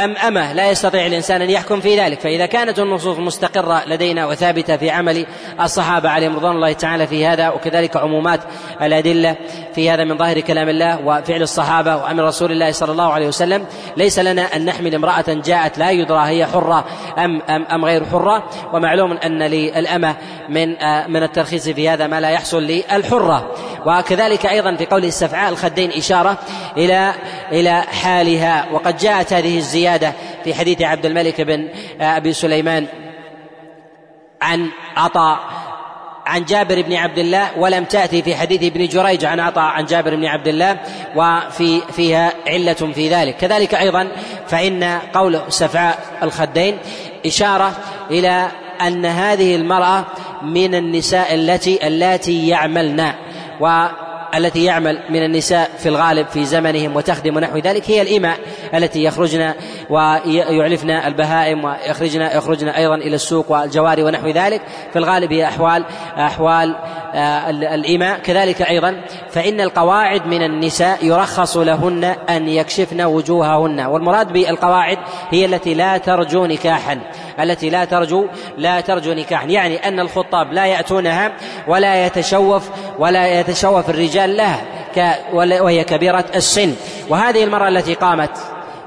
أم أمة لا يستطيع الإنسان أن يحكم في ذلك فإذا كانت النصوص مستقرة لدينا وثابتة في عمل الصحابة عليهم رضوان الله تعالى في هذا وكذلك عمومات الأدلة في هذا من ظاهر كلام الله وفعل الصحابة وأمر رسول الله صلى الله عليه وسلم ليس لنا أن نحمل امرأة جاءت لا يدرى هي حرة أم أم أم غير حرة ومعلوم أن للأمة من آه، من الترخيص في هذا ما لا يحصل للحرة. وكذلك أيضا في قوله استفعاء الخدين إشارة إلى إلى حالها وقد جاءت هذه الزيادة في حديث عبد الملك بن أبي سليمان عن عطاء عن جابر بن عبد الله ولم تأتي في حديث ابن جريج عن عطاء عن جابر بن عبد الله وفي فيها علة في ذلك. كذلك أيضا فإن قول سفعاء الخدين إشارة إلى أن هذه المرأة من النساء التي اللاتي يعملن. و التي يعمل من النساء في الغالب في زمنهم وتخدم نحو ذلك هي الإماء التي يخرجن ويعلفن البهائم ويخرجن يخرجن أيضا إلى السوق والجواري ونحو ذلك. في الغالب هي أحوال أحوال آه، الإماء كذلك أيضا فإن القواعد من النساء يرخص لهن أن يكشفن وجوههن. والمراد بالقواعد هي التي لا ترجو نكاحا. التي لا ترجو لا ترجو نكاحا يعني أن الخطاب لا يأتونها ولا يتشوف ولا يتشوف الرجال لها وهي كبيرة السن. وهذه المرأة التي قامت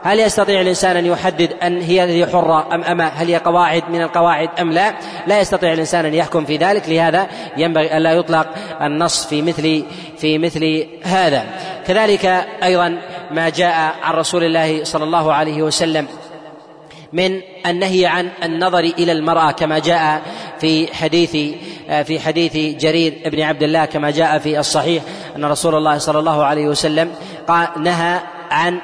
هل يستطيع الإنسان أن يحدد أن هي هي حرة أم أما هل هي قواعد من القواعد أم لا؟ لا يستطيع الإنسان أن يحكم في ذلك. لهذا ينبغي ألا يطلق النص في مثل في مثل هذا. كذلك أيضا ما جاء عن رسول الله صلى الله عليه وسلم من النهي عن النظر إلى المرأة كما جاء في حديث في حديث جرير بن عبد الله كما جاء في الصحيح أن رسول الله صلى الله عليه وسلم قال نهى عن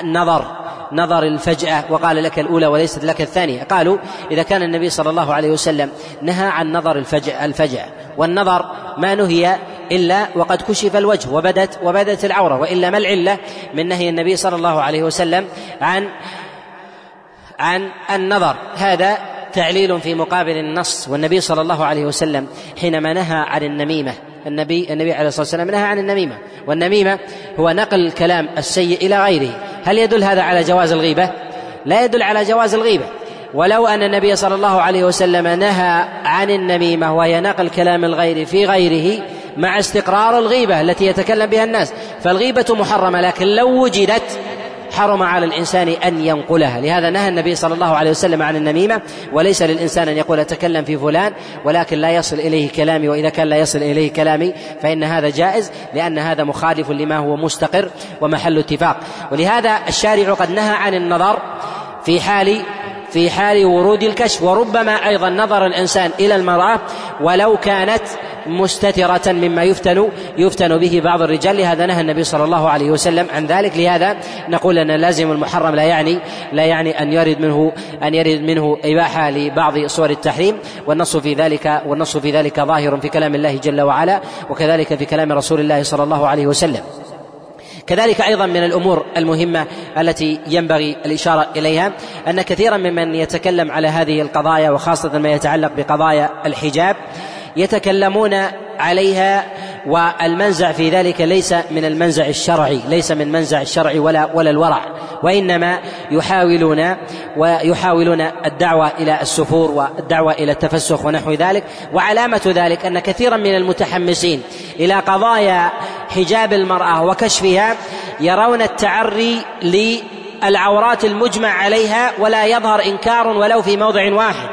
النظر نظر الفجأة وقال لك الأولى وليست لك الثانية. قالوا إذا كان النبي صلى الله عليه وسلم نهى عن نظر الفجأة الفجأة والنظر ما نهي إلا وقد كشف الوجه وبدت وبدت العورة وإلا ما العلة من نهي النبي صلى الله عليه وسلم عن عن النظر. هذا تعليل في مقابل النص والنبي صلى الله عليه وسلم حينما نهى عن النميمة. النبي النبي عليه الصلاة والسلام نهى عن النميمة. والنميمة هو نقل الكلام السيء إلى غيره. هل يدل هذا على جواز الغيبة؟ لا يدل على جواز الغيبة. ولو أن النبي صلى الله عليه وسلم نهى عن النميمة وهي نقل كلام الغير في غيره مع استقرار الغيبة التي يتكلم بها الناس فالغيبة محرمة لكن لو وجدت حرم على الإنسان أن ينقلها. لهذا نهى النبي صلى الله عليه وسلم عن النميمة وليس للإنسان أن يقول أتكلم في فلان ولكن لا يصل إليه كلامي وإذا كان لا يصل إليه كلامي فإن هذا جائز لأن هذا مخالف لما هو مستقر ومحل اتفاق. ولهذا الشارع قد نهى عن النظر في حال في حال ورود الكشف وربما أيضا نظر الإنسان إلى المرأة ولو كانت مستترة مما يفتن يفتن به بعض الرجال. لهذا نهى النبي صلى الله عليه وسلم عن ذلك. لهذا نقول أن لازم المحرم لا يعني لا يعني أن يرد منه أن يرد منه إباحة لبعض صور التحريم. والنص في ذلك والنص في ذلك ظاهر في كلام الله جل وعلا وكذلك في كلام رسول الله صلى الله عليه وسلم. كذلك أيضا من الأمور المهمة التي ينبغي الإشارة إليها أن كثيرا ممن يتكلم على هذه القضايا وخاصة ما يتعلق بقضايا الحجاب يتكلمون عليها والمنزع في ذلك ليس من المنزع الشرعي ليس من منزع الشرع ولا ولا الورع وإنما يحاولون ويحاولون الدعوة إلى السفور والدعوة إلى التفسخ ونحو ذلك وعلامة ذلك أن كثيرا من المتحمسين إلى قضايا حجاب المرأة وكشفها يرون التعري للعورات المجمع عليها ولا يظهر إنكار ولو في موضع واحد.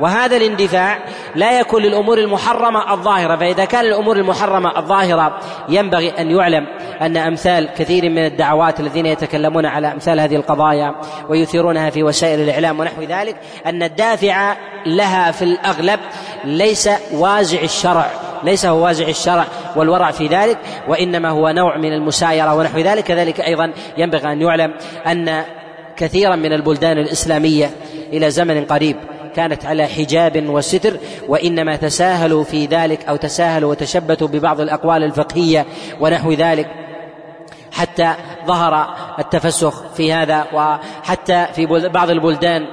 وهذا الاندفاع لا يكون للأمور المحرمة الظاهرة فإذا كان الأمور المحرمة الظاهرة ينبغي أن يعلم أن أمثال كثير من الدعوات الذين يتكلمون على أمثال هذه القضايا ويثيرونها في وسائل الإعلام ونحو ذلك أن الدافع لها في الأغلب ليس وازع الشرع ليس هو وازع الشرع والورع في ذلك وإنما هو نوع من المسايرة ونحو ذلك كذلك أيضا ينبغي أن يعلم أن كثيرا من البلدان الإسلامية إلى زمن قريب كانت على حجاب وستر وإنما تساهلوا في ذلك أو تساهلوا وتشبثوا ببعض الأقوال الفقهية ونحو ذلك. حتى ظهر التفسخ في هذا وحتى في بعض البلدان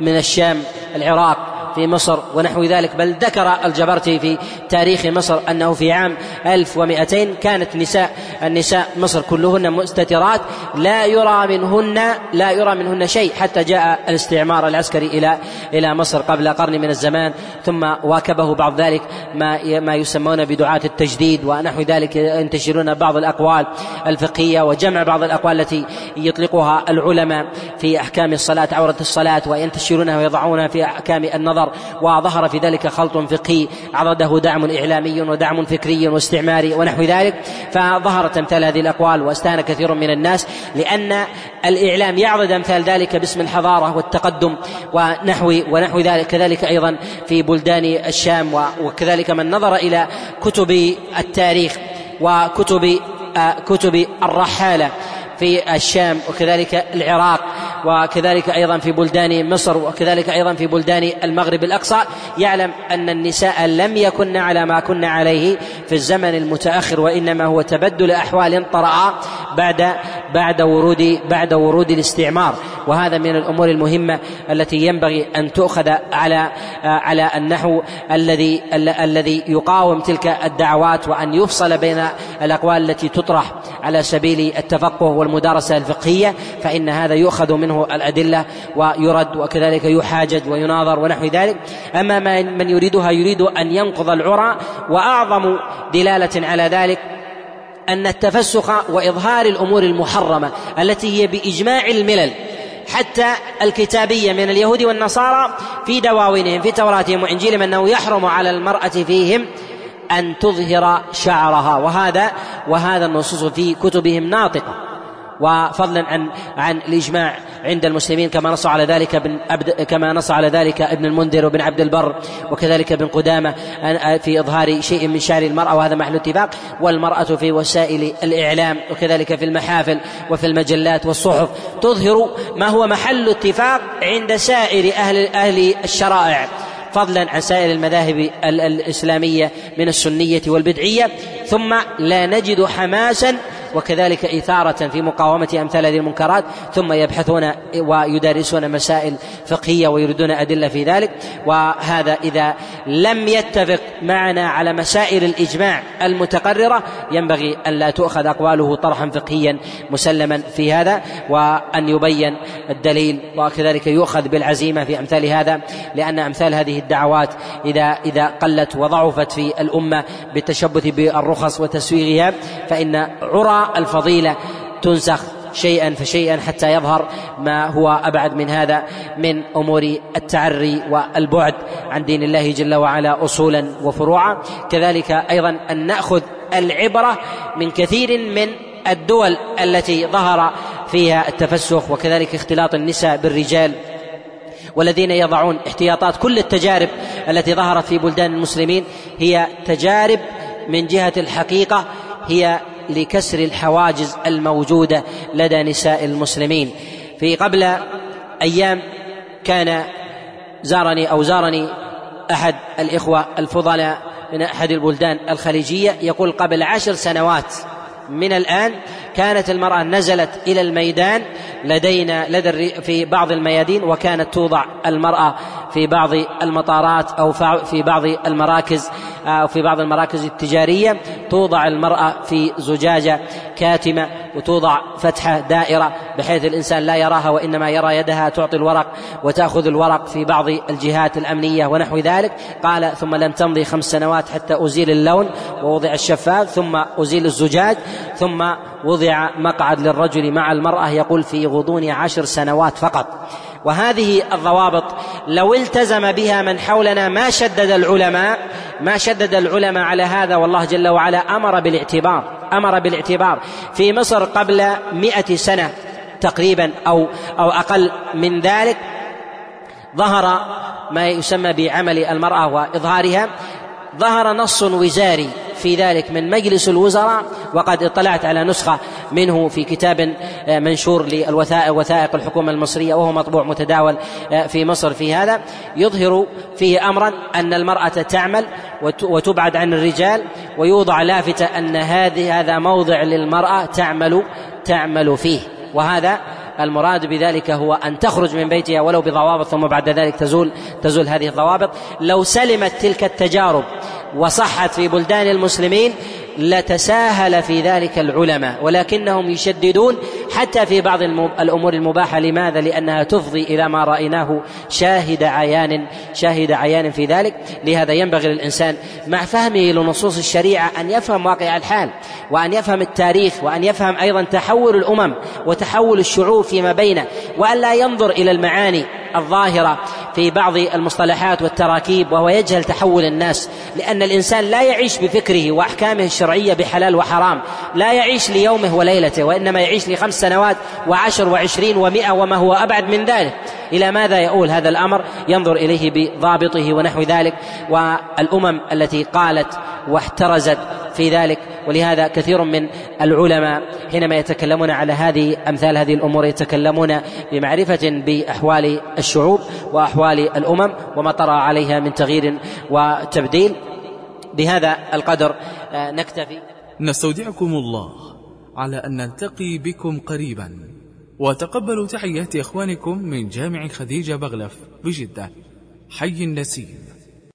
من الشام العراق في مصر ونحو ذلك. بل ذكر الجبرتي في تاريخ مصر أنه في عام 1200 كانت نساء النساء مصر كلهن مستترات لا يرى منهن لا يرى منهن شيء حتى جاء الاستعمار العسكري إلى إلى مصر قبل قرن من الزمان. ثم واكبه بعض ذلك ما ما يسمون بدعاة التجديد ونحو ذلك ينتشرون بعض الأقوال الفقهية وجمع بعض الأقوال التي يطلقها العلماء في أحكام الصلاة عورة الصلاة وينتشرونها ويضعونها في أحكام النظر. النظر وظهر في ذلك خلط فقهي عضده دعم إعلامي ودعم فكري واستعماري ونحو ذلك. فظهرت أمثال هذه الأقوال واستهان كثير من الناس لأن الإعلام يعضد أمثال ذلك باسم الحضارة والتقدم ونحو ونحو ذلك كذلك أيضا في بلدان الشام وكذلك من نظر إلى كتب التاريخ وكتب آه، كتب الرحالة في الشام وكذلك العراق. وكذلك أيضا في بلدان مصر وكذلك أيضا في بلدان المغرب الأقصى يعلم أن النساء لم يكن على ما كن عليه في الزمن المتأخر وإنما هو تبدل أحوال طرأ بعد بعد ورود بعد ورود الاستعمار. وهذا من الأمور المهمة التي ينبغي أن تؤخذ على على النحو الذي الذي يقاوم تلك الدعوات وأن يفصل بين الأقوال التي تطرح على سبيل التفقه والمدارسة الفقهية فإن هذا يؤخذ منه الأدلة ويرد وكذلك يحاجج ويناظر ونحو ذلك. أما من يريدها يريد أن ينقض العرى وأعظم دلالة على ذلك أن التفسخ وإظهار الأمور المحرمة التي هي بإجماع الملل حتى الكتابية من اليهود والنصارى في دواوينهم في توراتهم وإنجيلهم أنه يحرم على المرأة فيهم أن تظهر شعرها. وهذا وهذا النصوص في كتبهم ناطقة. وفضلا عن عن الإجماع عند المسلمين كما نص على ذلك ابن أبد كما نص على ذلك ابن المنذر وابن عبد البر وكذلك ابن قدامة في إظهار شيء من شعر المرأة وهذا محل اتفاق. والمرأة في وسائل الإعلام وكذلك في المحافل وفي المجلات والصحف تظهر ما هو محل اتفاق عند سائر أهل أهل الشرائع. فضلا عن سائر المذاهب الإسلامية من السنية والبدعية ثم لا نجد حماسا وكذلك إثارة في مقاومة أمثال هذه المنكرات ثم يبحثون ويدرسون مسائل فقهية ويريدون أدلة في ذلك. وهذا إذا لم يتفق معنا على مسائل الإجماع المتقررة ينبغي أن لا تؤخذ أقواله طرحا فقهيا مسلما في هذا وأن يبين الدليل. وكذلك يؤخذ بالعزيمة في أمثال هذا لأن أمثال هذه الدعوات إذا إذا قلت وضعفت في الأمة بالتشبث بالرخص وتسويغها فإن عرى الفضيلة تنسخ شيئا فشيئا حتى يظهر ما هو أبعد من هذا من أمور التعري والبعد عن دين الله جل وعلا اصولا وفروعا. كذلك أيضا أن نأخذ العبرة من كثير من الدول التي ظهر فيها التفسخ وكذلك اختلاط النساء بالرجال والذين يضعون احتياطات كل التجارب التي ظهرت في بلدان المسلمين. هي تجارب من جهة الحقيقة هي لكسر الحواجز الموجودة لدى نساء المسلمين. في قبل أيام كان زارني أو زارني أحد الإخوة الفضلاء من أحد البلدان الخليجية يقول قبل عشر سنوات من الآن كانت المرأة نزلت إلى الميدان لدينا لدى في بعض الميادين وكانت توضع المرأة في بعض المطارات أو في بعض المراكز أو في بعض المراكز التجارية. توضع المرأة في زجاجة كاتمة وتوضع فتحة دائرة بحيث الإنسان لا يراها وإنما يرى يدها تعطي الورق وتأخذ الورق في بعض الجهات الأمنية ونحو ذلك. قال ثم لم تمضي خمس سنوات حتى أزيل اللون ووضع الشفاف ثم أزيل الزجاج ثم وضع مقعد للرجل مع المرأة. يقول في غضون عشر سنوات فقط. وهذه الضوابط لو التزم بها من حولنا ما شدد العلماء ما شدد العلماء على هذا والله جل وعلا أمر بالاعتبار أمر بالاعتبار. في مصر قبل مئة سنة تقريبا أو أو أقل من ذلك ظهر ما يسمى بعمل المرأة وإظهارها ظهر نص وزاري في ذلك من مجلس الوزراء وقد اطلعت على نسخة منه في كتاب آه، منشور للوثائق وثائق الحكومة المصرية وهو مطبوع متداول آه، في مصر في هذا. يظهر فيه أمرا أن المرأة تعمل وتبعد عن الرجال ويوضع لافتة أن هذه هذا موضع للمرأة تعمل تعمل فيه. وهذا المراد بذلك هو أن تخرج من بيتها ولو بضوابط ثم بعد ذلك تزول تزول هذه الضوابط. لو سلمت تلك التجارب وصحت في بلدان المسلمين لتساهل في ذلك العلماء ولكنهم يشددون حتى في بعض الأمور المباحة. لماذا؟ لأنها تفضي إلى ما رأيناه شاهد عيان شاهد عيان في ذلك. لهذا ينبغي للإنسان مع فهمه لنصوص الشريعة أن يفهم واقع الحال وأن يفهم التاريخ وأن يفهم أيضا تحول الأمم وتحول الشعوب فيما بينه وأن لا ينظر إلى المعاني الظاهرة في بعض المصطلحات والتراكيب وهو يجهل تحول الناس. لأن الإنسان لا يعيش بفكره وأحكامه الشرعية بحلال وحرام. لا يعيش ليومه وليلته وإنما يعيش لخمس سنوات وعشر وعشرين ومائه وما هو أبعد من ذلك. إلى ماذا يؤول هذا الأمر؟ ينظر إليه بضابطه ونحو ذلك. والأمم التي قالت واحترزت في ذلك ولهذا كثير من العلماء حينما يتكلمون على هذه أمثال هذه الأمور يتكلمون بمعرفة بأحوال الشعوب وأحوال الأمم وما طرأ عليها من تغيير وتبديل. بهذا القدر آه، نكتفي. نستودعكم الله على أن نلتقي بكم قريبا. وتقبلوا تحيات إخوانكم من جامع خديجة بغلف بجدة. حي النسيم